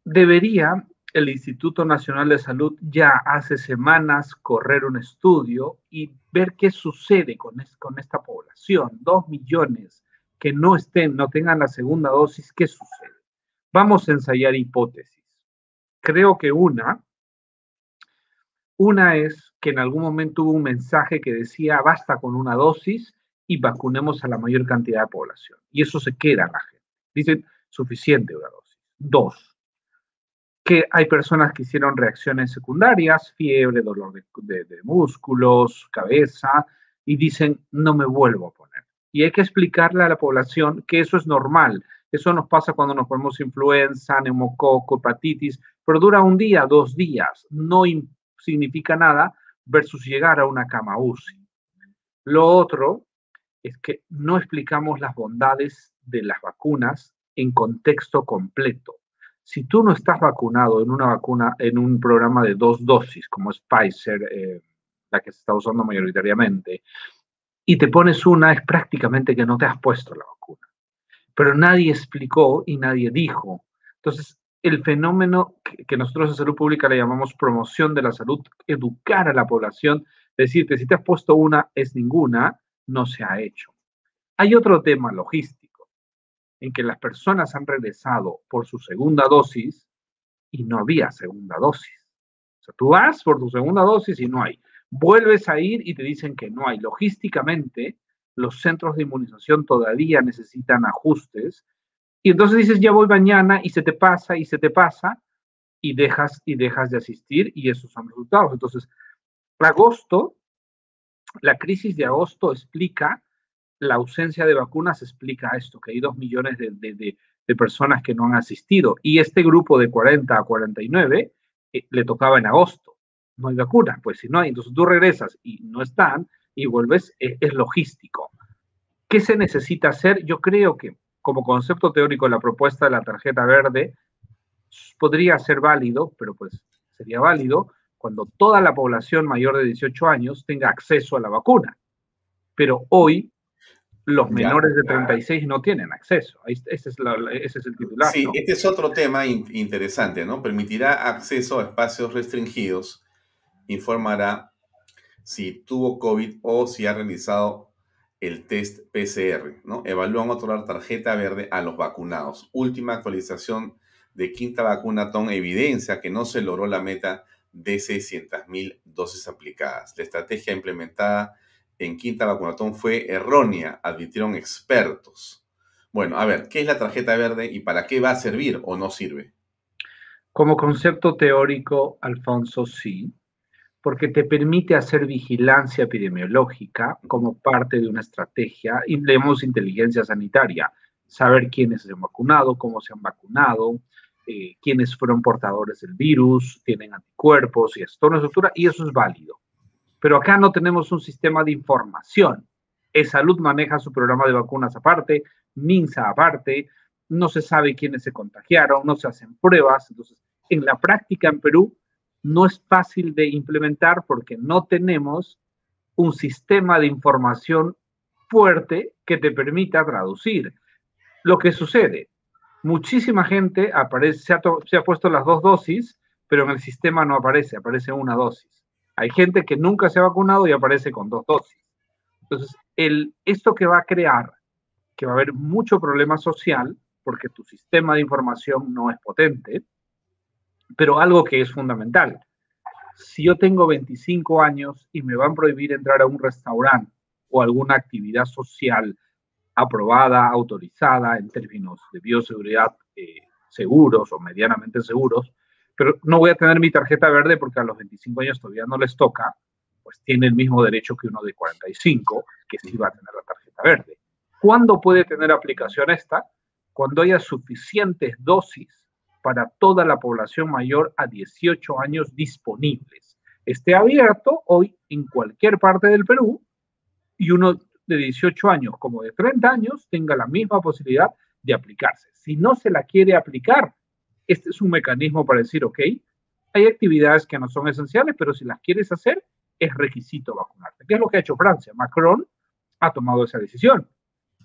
S2: debería el Instituto Nacional de Salud ya hace semanas correr un estudio y ver qué sucede con, con esta población. Dos millones que no estén, no tengan la segunda dosis, ¿qué sucede? Vamos a ensayar hipótesis. Creo que una, una es que en algún momento hubo un mensaje que decía basta con una dosis y vacunemos a la mayor cantidad de población. Y eso se queda en la gente. Dicen suficiente una dosis. Dos, que hay personas que hicieron reacciones secundarias, fiebre, dolor de, músculos, cabeza, y dicen, no me vuelvo a poner. Y hay que explicarle a la población que eso es normal. Eso nos pasa cuando nos ponemos influenza, neumococo, hepatitis, pero dura un día, dos días, no significa nada versus llegar a una cama UCI. Lo otro es que no explicamos las bondades de las vacunas en contexto completo si tú no estás vacunado en una vacuna, en un programa de dos dosis, como es Pfizer, eh, la que se está usando mayoritariamente, y te pones una, es prácticamente que no te has puesto la vacuna. Pero nadie explicó y nadie dijo. Entonces, el fenómeno que, nosotros en salud pública le llamamos promoción de la salud, educar a la población, decirte, si te has puesto una, es ninguna, no se ha hecho. Hay otro tema logístico en que las personas han regresado por su segunda dosis y no había segunda dosis. O sea, tú vas por tu segunda dosis y no hay. Vuelves a ir y te dicen que no hay. Logísticamente, los centros de inmunización todavía necesitan ajustes. Y entonces dices, ya voy mañana y se te pasa y se te pasa y dejas y dejas de asistir y esos son resultados. Entonces, agosto, la crisis de agosto explica la ausencia de vacunas explica esto, que hay dos millones de, personas que no han asistido. Y este grupo de 40 a 49 eh, le tocaba en agosto. No hay vacunas, pues si no hay, entonces tú regresas y no están y vuelves, eh, es logístico. ¿Qué se necesita hacer? Yo creo que como concepto teórico la propuesta de la tarjeta verde podría ser válido, pero pues sería válido cuando toda la población mayor de 18 años tenga acceso a la vacuna. Pero hoy los menores de 36 no tienen acceso. Ese es, el titular.
S1: Sí, este es otro tema interesante, ¿no? Permitirá acceso a espacios restringidos, informará si tuvo COVID o si ha realizado el test PCR, ¿no? Evalúan otorgar tarjeta verde a los vacunados. Última actualización de quinta vacunatón evidencia que no se logró la meta de 600.000 dosis aplicadas. La estrategia implementada en quinta vacunatón fue errónea, advirtieron expertos. Bueno, a ver, ¿qué es la tarjeta verde y para qué va a servir o no sirve?
S2: Como concepto teórico, Alfonso, sí, porque te permite hacer vigilancia epidemiológica como parte de una estrategia, y leemos inteligencia sanitaria, saber quiénes se han vacunado, cómo se han vacunado, eh, quiénes fueron portadores del virus, tienen anticuerpos y esto una estructura, y eso es válido. Pero acá no tenemos un sistema de información. E-Salud maneja su programa de vacunas aparte, MINSA aparte, no se sabe quiénes se contagiaron, no se hacen pruebas. Entonces, en la práctica en Perú no es fácil de implementar porque no tenemos un sistema de información fuerte que te permita traducir. Lo que sucede, muchísima gente aparece, se ha, se ha puesto las dos dosis, pero en el sistema no aparece, aparece una dosis. Hay gente que nunca se ha vacunado y aparece con dos dosis. Entonces, esto que va a crear, que va a haber mucho problema social, porque tu sistema de información no es potente, pero algo que es fundamental. Si yo tengo 25 años y me van a prohibir entrar a un restaurante o alguna actividad social aprobada, autorizada en términos de bioseguridad eh, seguros o medianamente seguros, pero no voy a tener mi tarjeta verde porque a los 25 años todavía no les toca, pues tiene el mismo derecho que uno de 45, que sí va a tener la tarjeta verde. ¿Cuándo puede tener aplicación esta? Cuando haya suficientes dosis para toda la población mayor a 18 años disponibles. Esté abierto hoy en cualquier parte del Perú y uno de 18 años como de 30 años tenga la misma posibilidad de aplicarse. Si no se la quiere aplicar, este es un mecanismo para decir, ok, hay actividades que no son esenciales, pero si las quieres hacer, es requisito vacunarte. ¿Qué es lo que ha hecho Francia? Macron ha tomado esa decisión.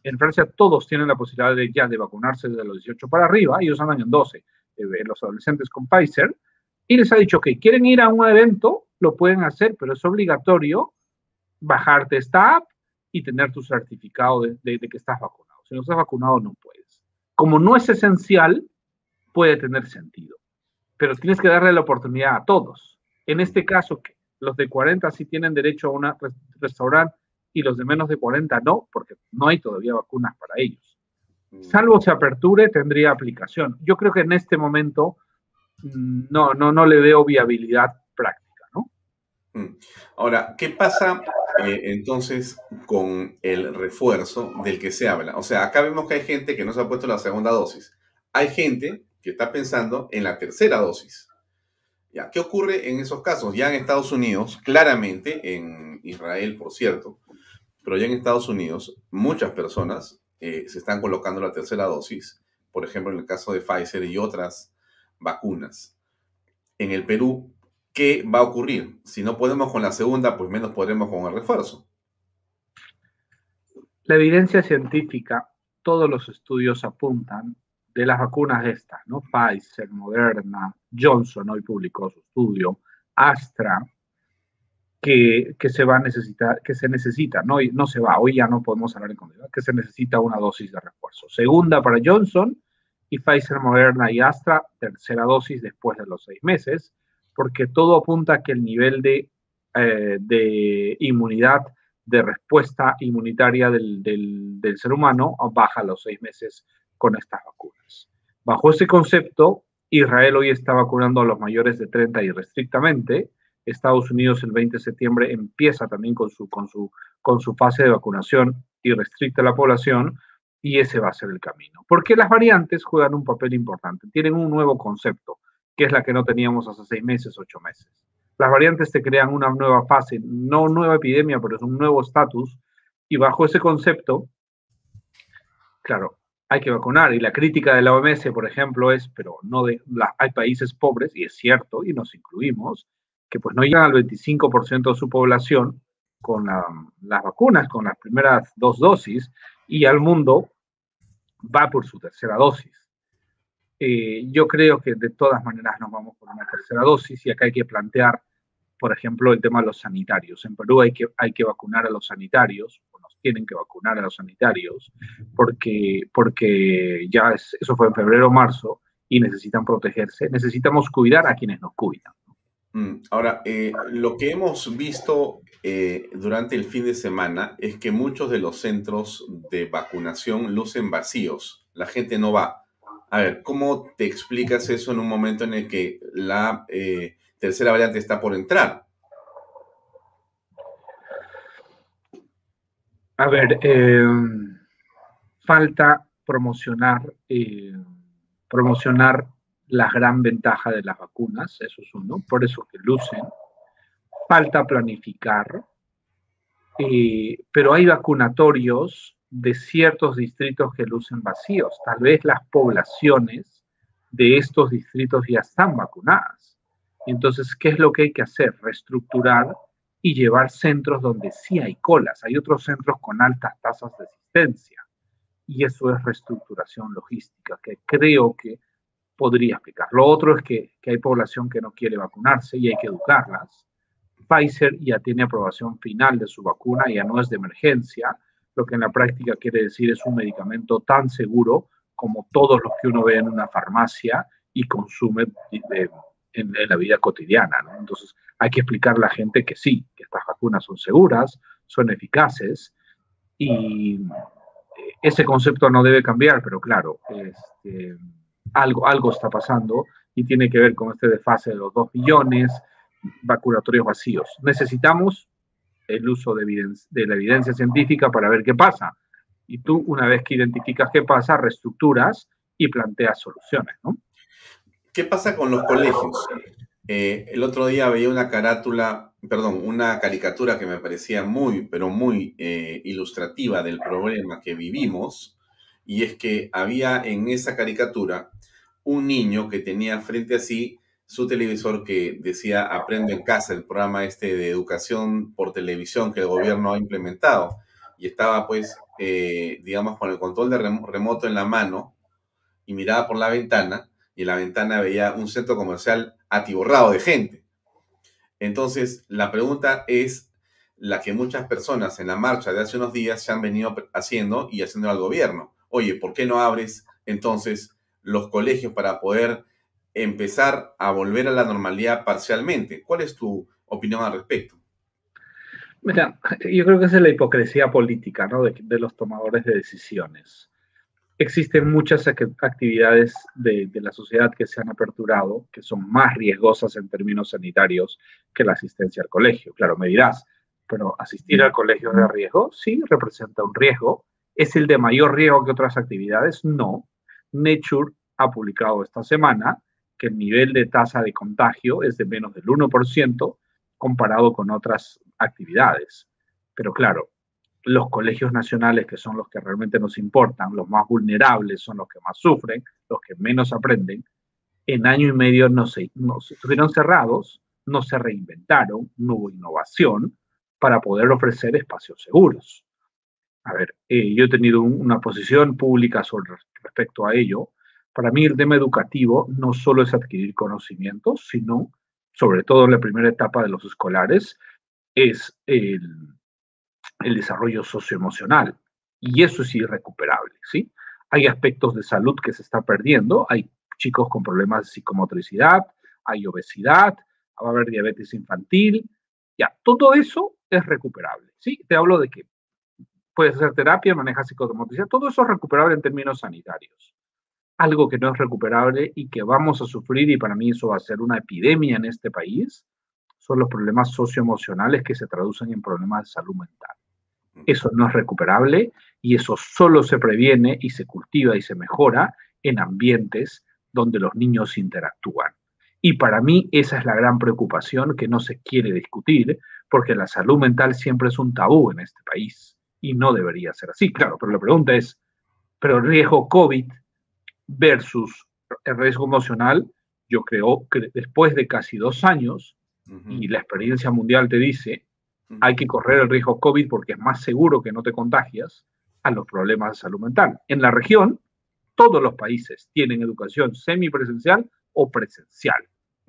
S2: En Francia todos tienen la posibilidad de ya de vacunarse desde los 18 para arriba, ellos andan en 12 los adolescentes con Pfizer, y les ha dicho que quieren ir a un evento, lo pueden hacer, pero es obligatorio bajarte esta app y tener tu certificado de, que estás vacunado. Si no estás vacunado, no puedes. Como no es esencial, puede tener sentido, pero tienes que darle la oportunidad a todos. En este caso, los de 40 sí tienen derecho a un restaurante y los de menos de 40 no, porque no hay todavía vacunas para ellos. Mm. Salvo se aperture, tendría aplicación. Yo creo que en este momento mm, no, no, no le veo viabilidad práctica, ¿no?
S1: Mm. Ahora, ¿qué pasa eh, entonces con el refuerzo del que se habla? O sea, acá vemos que hay gente que no se ha puesto la segunda dosis. Hay gente que está pensando en la tercera dosis. ¿Ya? ¿Qué ocurre en esos casos? Ya en Estados Unidos, claramente, en Israel, por cierto, pero ya en Estados Unidos, muchas personas eh, se están colocando la tercera dosis, por ejemplo, en el caso de Pfizer y otras vacunas. En el Perú, ¿qué va a ocurrir? Si no podemos con la segunda, pues menos podremos con el refuerzo.
S2: La evidencia científica, todos los estudios apuntan de las vacunas estas, ¿no? Pfizer, Moderna, Johnson hoy publicó su estudio, Astra, que, se va a necesitar, que se necesita, no, no se va, hoy ya no podemos hablar en comunidad, que se necesita una dosis de refuerzo. Segunda para Johnson y Pfizer, Moderna y Astra, tercera dosis después de los seis meses, porque todo apunta a que el nivel de, eh, de inmunidad, de respuesta inmunitaria del, del, del ser humano baja a los seis meses con estas vacunas. Bajo ese concepto, Israel hoy está vacunando a los mayores de 30 irrestrictamente, Estados Unidos el 20 de septiembre empieza también con su, con su, con su fase de vacunación y restricta la población y ese va a ser el camino. Porque las variantes juegan un papel importante, tienen un nuevo concepto, que es la que no teníamos hace seis meses, ocho meses. Las variantes te crean una nueva fase, no nueva epidemia, pero es un nuevo estatus, y bajo ese concepto, claro, hay que vacunar. Y la crítica de la OMS, por ejemplo, es, pero no de, hay países pobres, y es cierto, y nos incluimos, que pues no llegan al 25% de su población con las vacunas, con las primeras dos dosis, y al mundo va por su tercera dosis. Eh, yo creo que de todas maneras nos vamos por una tercera dosis y acá hay que plantear, por ejemplo, el tema de los sanitarios. En Perú hay que, hay que vacunar a los sanitarios, tienen que vacunar a los sanitarios, porque, porque ya eso fue en febrero o marzo y necesitan protegerse. Necesitamos cuidar a quienes nos cuidan.
S1: Mm, ahora, eh, lo que hemos visto eh, durante el fin de semana es que muchos de los centros de vacunación lucen vacíos. La gente no va. A ver, ¿cómo te explicas eso en un momento en el que la eh, tercera variante está por entrar?
S2: A ver, falta promocionar, promocionar la gran ventaja de las vacunas, eso es uno, por eso que lucen. Falta planificar, eh, pero hay vacunatorios de ciertos distritos que lucen vacíos. Tal vez las poblaciones de estos distritos ya están vacunadas. Entonces, ¿qué es lo que hay que hacer? Reestructurar y llevar centros donde sí hay colas. Hay otros centros con altas tasas de asistencia. Y eso es reestructuración logística, que creo que podría explicar. Lo otro es que, que hay población que no quiere vacunarse y hay que educarlas. Pfizer ya tiene aprobación final de su vacuna, ya no es de emergencia, lo que en la práctica quiere decir es un medicamento tan seguro como todos los que uno ve en una farmacia y consume en, la vida cotidiana. Entonces, hay que explicar a la gente que sí, que estas vacunas son seguras, son eficaces y ese concepto no debe cambiar, pero claro, este, algo, algo está pasando y tiene que ver con este desfase de los 2 billones, vacunatorios vacíos. Necesitamos el uso de, de la evidencia científica para ver qué pasa. Y tú, una vez que identificas qué pasa, reestructuras y planteas soluciones, ¿no?
S1: ¿Qué pasa con los colegios? Eh, el otro día veía una carátula, perdón, una caricatura que me parecía muy, pero muy eh, ilustrativa del problema que vivimos, y es que había en esa caricatura un niño que tenía frente a sí su televisor que decía Aprendo en casa, el programa este de educación por televisión que el gobierno ha implementado. Y estaba pues, eh, digamos, con el control de remoto en la mano y miraba por la ventana y en la ventana veía un centro comercial atiborrado de gente. Entonces, la pregunta es la que muchas personas en la marcha de hace unos días se han venido haciendo y haciendo al gobierno. Oye, ¿por qué no abres entonces los colegios para poder empezar a volver a la normalidad parcialmente. ¿Cuál es tu opinión al respecto?
S2: Mira, yo creo que esa es la hipocresía política ¿no? de, los tomadores de decisiones. Existen muchas actividades de, la sociedad que se han aperturado que son más riesgosas en términos sanitarios que la asistencia al colegio. Claro, me dirás, pero asistir al colegio de riesgo, sí, representa un riesgo. ¿Es el de mayor riesgo que otras actividades? No. Nature ha publicado esta semana que el nivel de tasa de contagio es de menos del 1% comparado con otras actividades. Pero claro, los colegios nacionales, que son los que realmente nos importan, los más vulnerables, son los que más sufren, los que menos aprenden, en año y medio no se, no estuvieron cerrados, no se reinventaron, no hubo innovación para poder ofrecer espacios seguros. A ver, eh, yo he tenido una posición pública sobre, respecto a ello, para mí el tema educativo no solo es adquirir conocimientos, sino, sobre todo en la primera etapa de los escolares, es el, desarrollo socioemocional. Y eso es irrecuperable, ¿sí? Hay aspectos de salud que se está perdiendo, hay chicos con problemas de psicomotricidad, hay obesidad, va a haber diabetes infantil, ya, todo eso es recuperable, ¿sí? Te hablo de que puedes hacer terapia, manejas psicomotricidad, todo eso es recuperable en términos sanitarios algo que no es recuperable y que vamos a sufrir, y para mí eso va a ser una epidemia en este país, son los problemas socioemocionales que se traducen en problemas de salud mental. Eso no es recuperable y eso solo se previene y se cultiva y se mejora en ambientes donde los niños interactúan. Y para mí esa es la gran preocupación que no se quiere discutir, porque la salud mental siempre es un tabú en este país y no debería ser así. Claro, pero la pregunta es, ¿pero el riesgo COVID versus el riesgo emocional, yo creo que después de casi dos años, y la experiencia mundial te dice, hay que correr el riesgo COVID porque es más seguro que no te contagias a los problemas de salud mental. En la región, todos los países tienen educación semipresencial o presencial.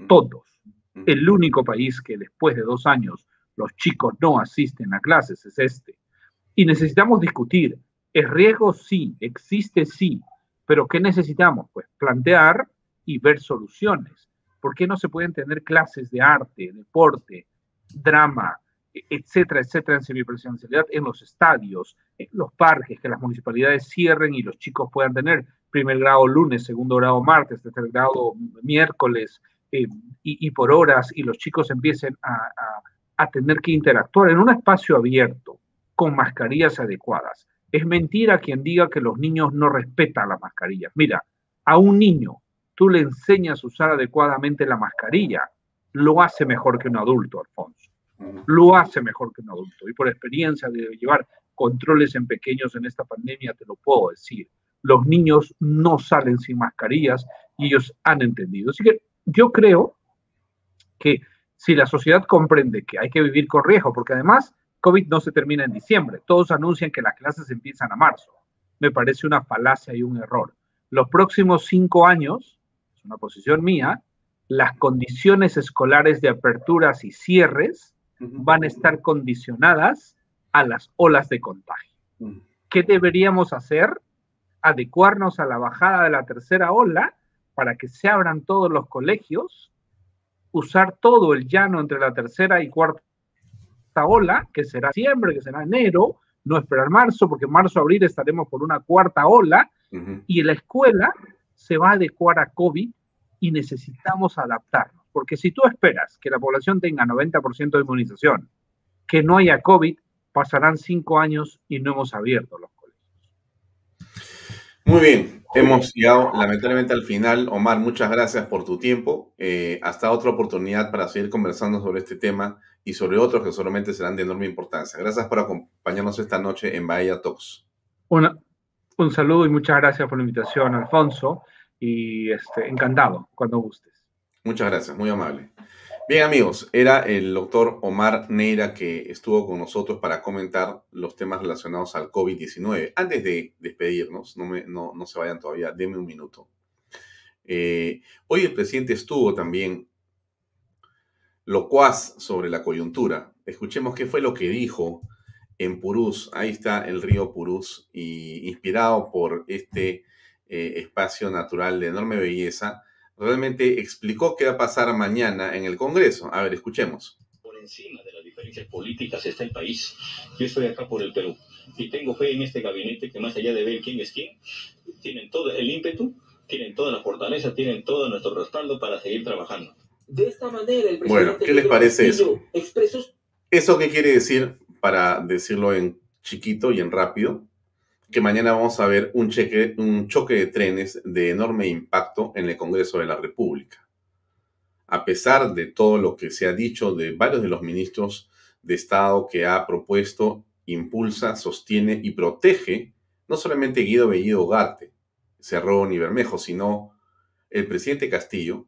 S2: Todos. El único país que después de dos años los chicos no asisten a clases es este. Y necesitamos discutir, ¿es riesgo? Sí, existe sí, pero ¿qué necesitamos? Pues plantear y ver soluciones. ¿Por qué no se pueden tener clases de arte, deporte, drama, etcétera, etcétera, en semipresencialidad en los estadios, en los parques, que las municipalidades cierren y los chicos puedan tener primer grado lunes, segundo grado martes, tercer grado miércoles eh, y, por horas y los chicos empiecen a tener que interactuar en un espacio abierto con mascarillas adecuadas. Es mentira quien diga que los niños no respetan las mascarillas. Mira, a un niño, tú le enseñas a usar adecuadamente la mascarilla, lo hace mejor que un adulto, Alfonso. Lo hace mejor que un adulto. Y por experiencia de llevar controles en pequeños en esta pandemia, te lo puedo decir. Los niños no salen sin mascarillas y ellos han entendido. Así que yo creo que si la sociedad comprende que hay que vivir con riesgo, porque además COVID no se termina en diciembre, todos anuncian que las clases empiezan a marzo. Me parece una falacia y un error. Los próximos cinco años, es una posición mía, las condiciones escolares de aperturas y cierres van a estar condicionadas a las olas de contagio. ¿Qué deberíamos hacer? Adecuarnos a la bajada de la tercera ola para que se abran todos los colegios, usar todo el llano entre la tercera y cuarta ola, que será diciembre, que será enero, no esperar marzo, porque en marzo, abril estaremos por una cuarta ola, y la escuela se va a adecuar a COVID y necesitamos adaptarnos. Porque si tú esperas que la población tenga 90% de inmunización, que no haya COVID, pasarán cinco años y no hemos abierto los colegios.
S1: Muy bien, hemos llegado lamentablemente al final. Omar, muchas gracias por tu tiempo. Eh, hasta otra oportunidad para seguir conversando sobre este tema y sobre otros que solamente serán de enorme importancia. Gracias por acompañarnos esta noche en Bahía Talks.
S2: Un saludo y muchas gracias por la invitación, Alfonso y este, encantado cuando gustes.
S1: Muchas gracias, muy amable. Bien amigos, era el doctor Omar Neira que estuvo con nosotros para comentar los temas relacionados al COVID-19. Antes de despedirnos, no, se vayan todavía, denme un minuto. Eh, hoy el presidente estuvo también locuaz sobre la coyuntura. Escuchemos qué fue lo que dijo en Purús. Ahí está el río Purús y inspirado por este eh, espacio natural de enorme belleza, realmente explicó qué va a pasar mañana en el Congreso. A ver, escuchemos.
S3: Por encima de las diferencias políticas está el país. Yo estoy acá por el Perú y tengo fe en este gabinete que más allá de ver quién es quién, tienen todo el ímpetu, tienen toda la fortaleza, tienen todo nuestro respaldo para seguir trabajando.
S1: De esta manera, el presidente bueno, ¿qué les parece eso? ¿Eso qué quiere decir, para decirlo en chiquito y en rápido? que mañana vamos a ver un, choque de trenes de enorme impacto en el Congreso de la República. A pesar de todo lo que se ha dicho de varios de los ministros de Estado que ha propuesto, impulsa, sostiene y protege no solamente Guido Bellido Garte, Cerrón y Bermejo, sino el presidente Castillo,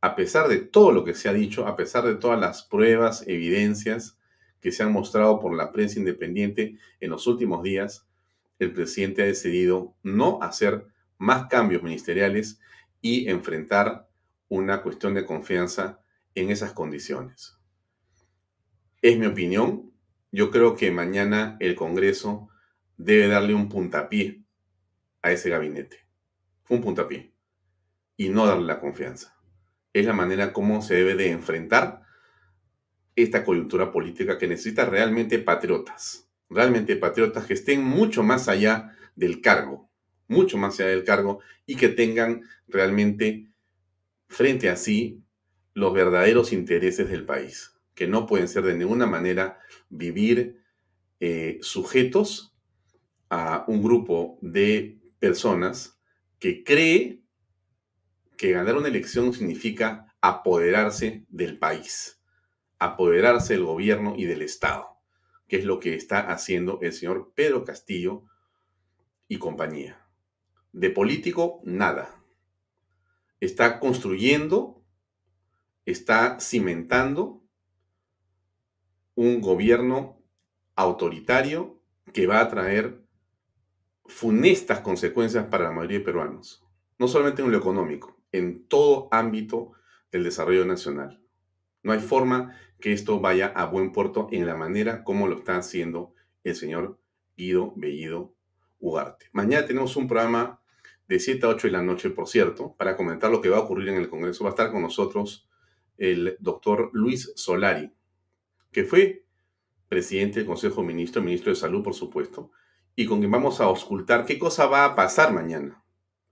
S1: a pesar de todo lo que se ha dicho, a pesar de todas las pruebas, evidencias que se han mostrado por la prensa independiente en los últimos días, el presidente ha decidido no hacer más cambios ministeriales y enfrentar una cuestión de confianza en esas condiciones. Es mi opinión. Yo creo que mañana el Congreso debe darle un puntapié a ese gabinete. Un puntapié. Y no darle la confianza. Es la manera como se debe de enfrentar esta coyuntura política que necesita realmente patriotas realmente patriotas que estén mucho más allá del cargo, mucho más allá del cargo y que tengan realmente frente a sí los verdaderos intereses del país, que no pueden ser de ninguna manera vivir eh, sujetos a un grupo de personas que cree que ganar una elección significa apoderarse del país, apoderarse del gobierno y del Estado que es lo que está haciendo el señor Pedro Castillo y compañía. De político, nada. Está construyendo, está cimentando un gobierno autoritario que va a traer funestas consecuencias para la mayoría de peruanos. No solamente en lo económico, en todo ámbito del desarrollo nacional. No hay forma que esto vaya a buen puerto en la manera como lo está haciendo el señor Guido Bellido Ugarte. Mañana tenemos un programa de 7 a 8 de la noche, por cierto, para comentar lo que va a ocurrir en el Congreso. Va a estar con nosotros el doctor Luis Solari, que fue presidente del Consejo Ministro, ministro de Salud, por supuesto, y con quien vamos a auscultar qué cosa va a pasar mañana.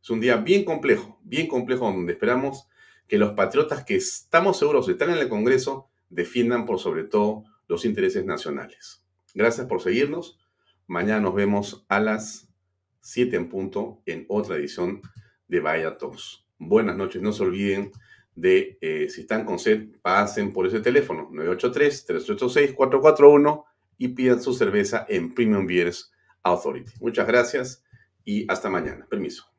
S1: Es un día bien complejo, bien complejo, donde esperamos que los patriotas que estamos seguros están en el Congreso defiendan por sobre todo los intereses nacionales. Gracias por seguirnos. Mañana nos vemos a las 7 en punto en otra edición de Vaya Talks. buenas noches. No se olviden de, eh, si están con sed, pasen por ese teléfono, 983-386-441 y pidan su cerveza en Premium Beers Authority. Muchas gracias y hasta mañana. Permiso.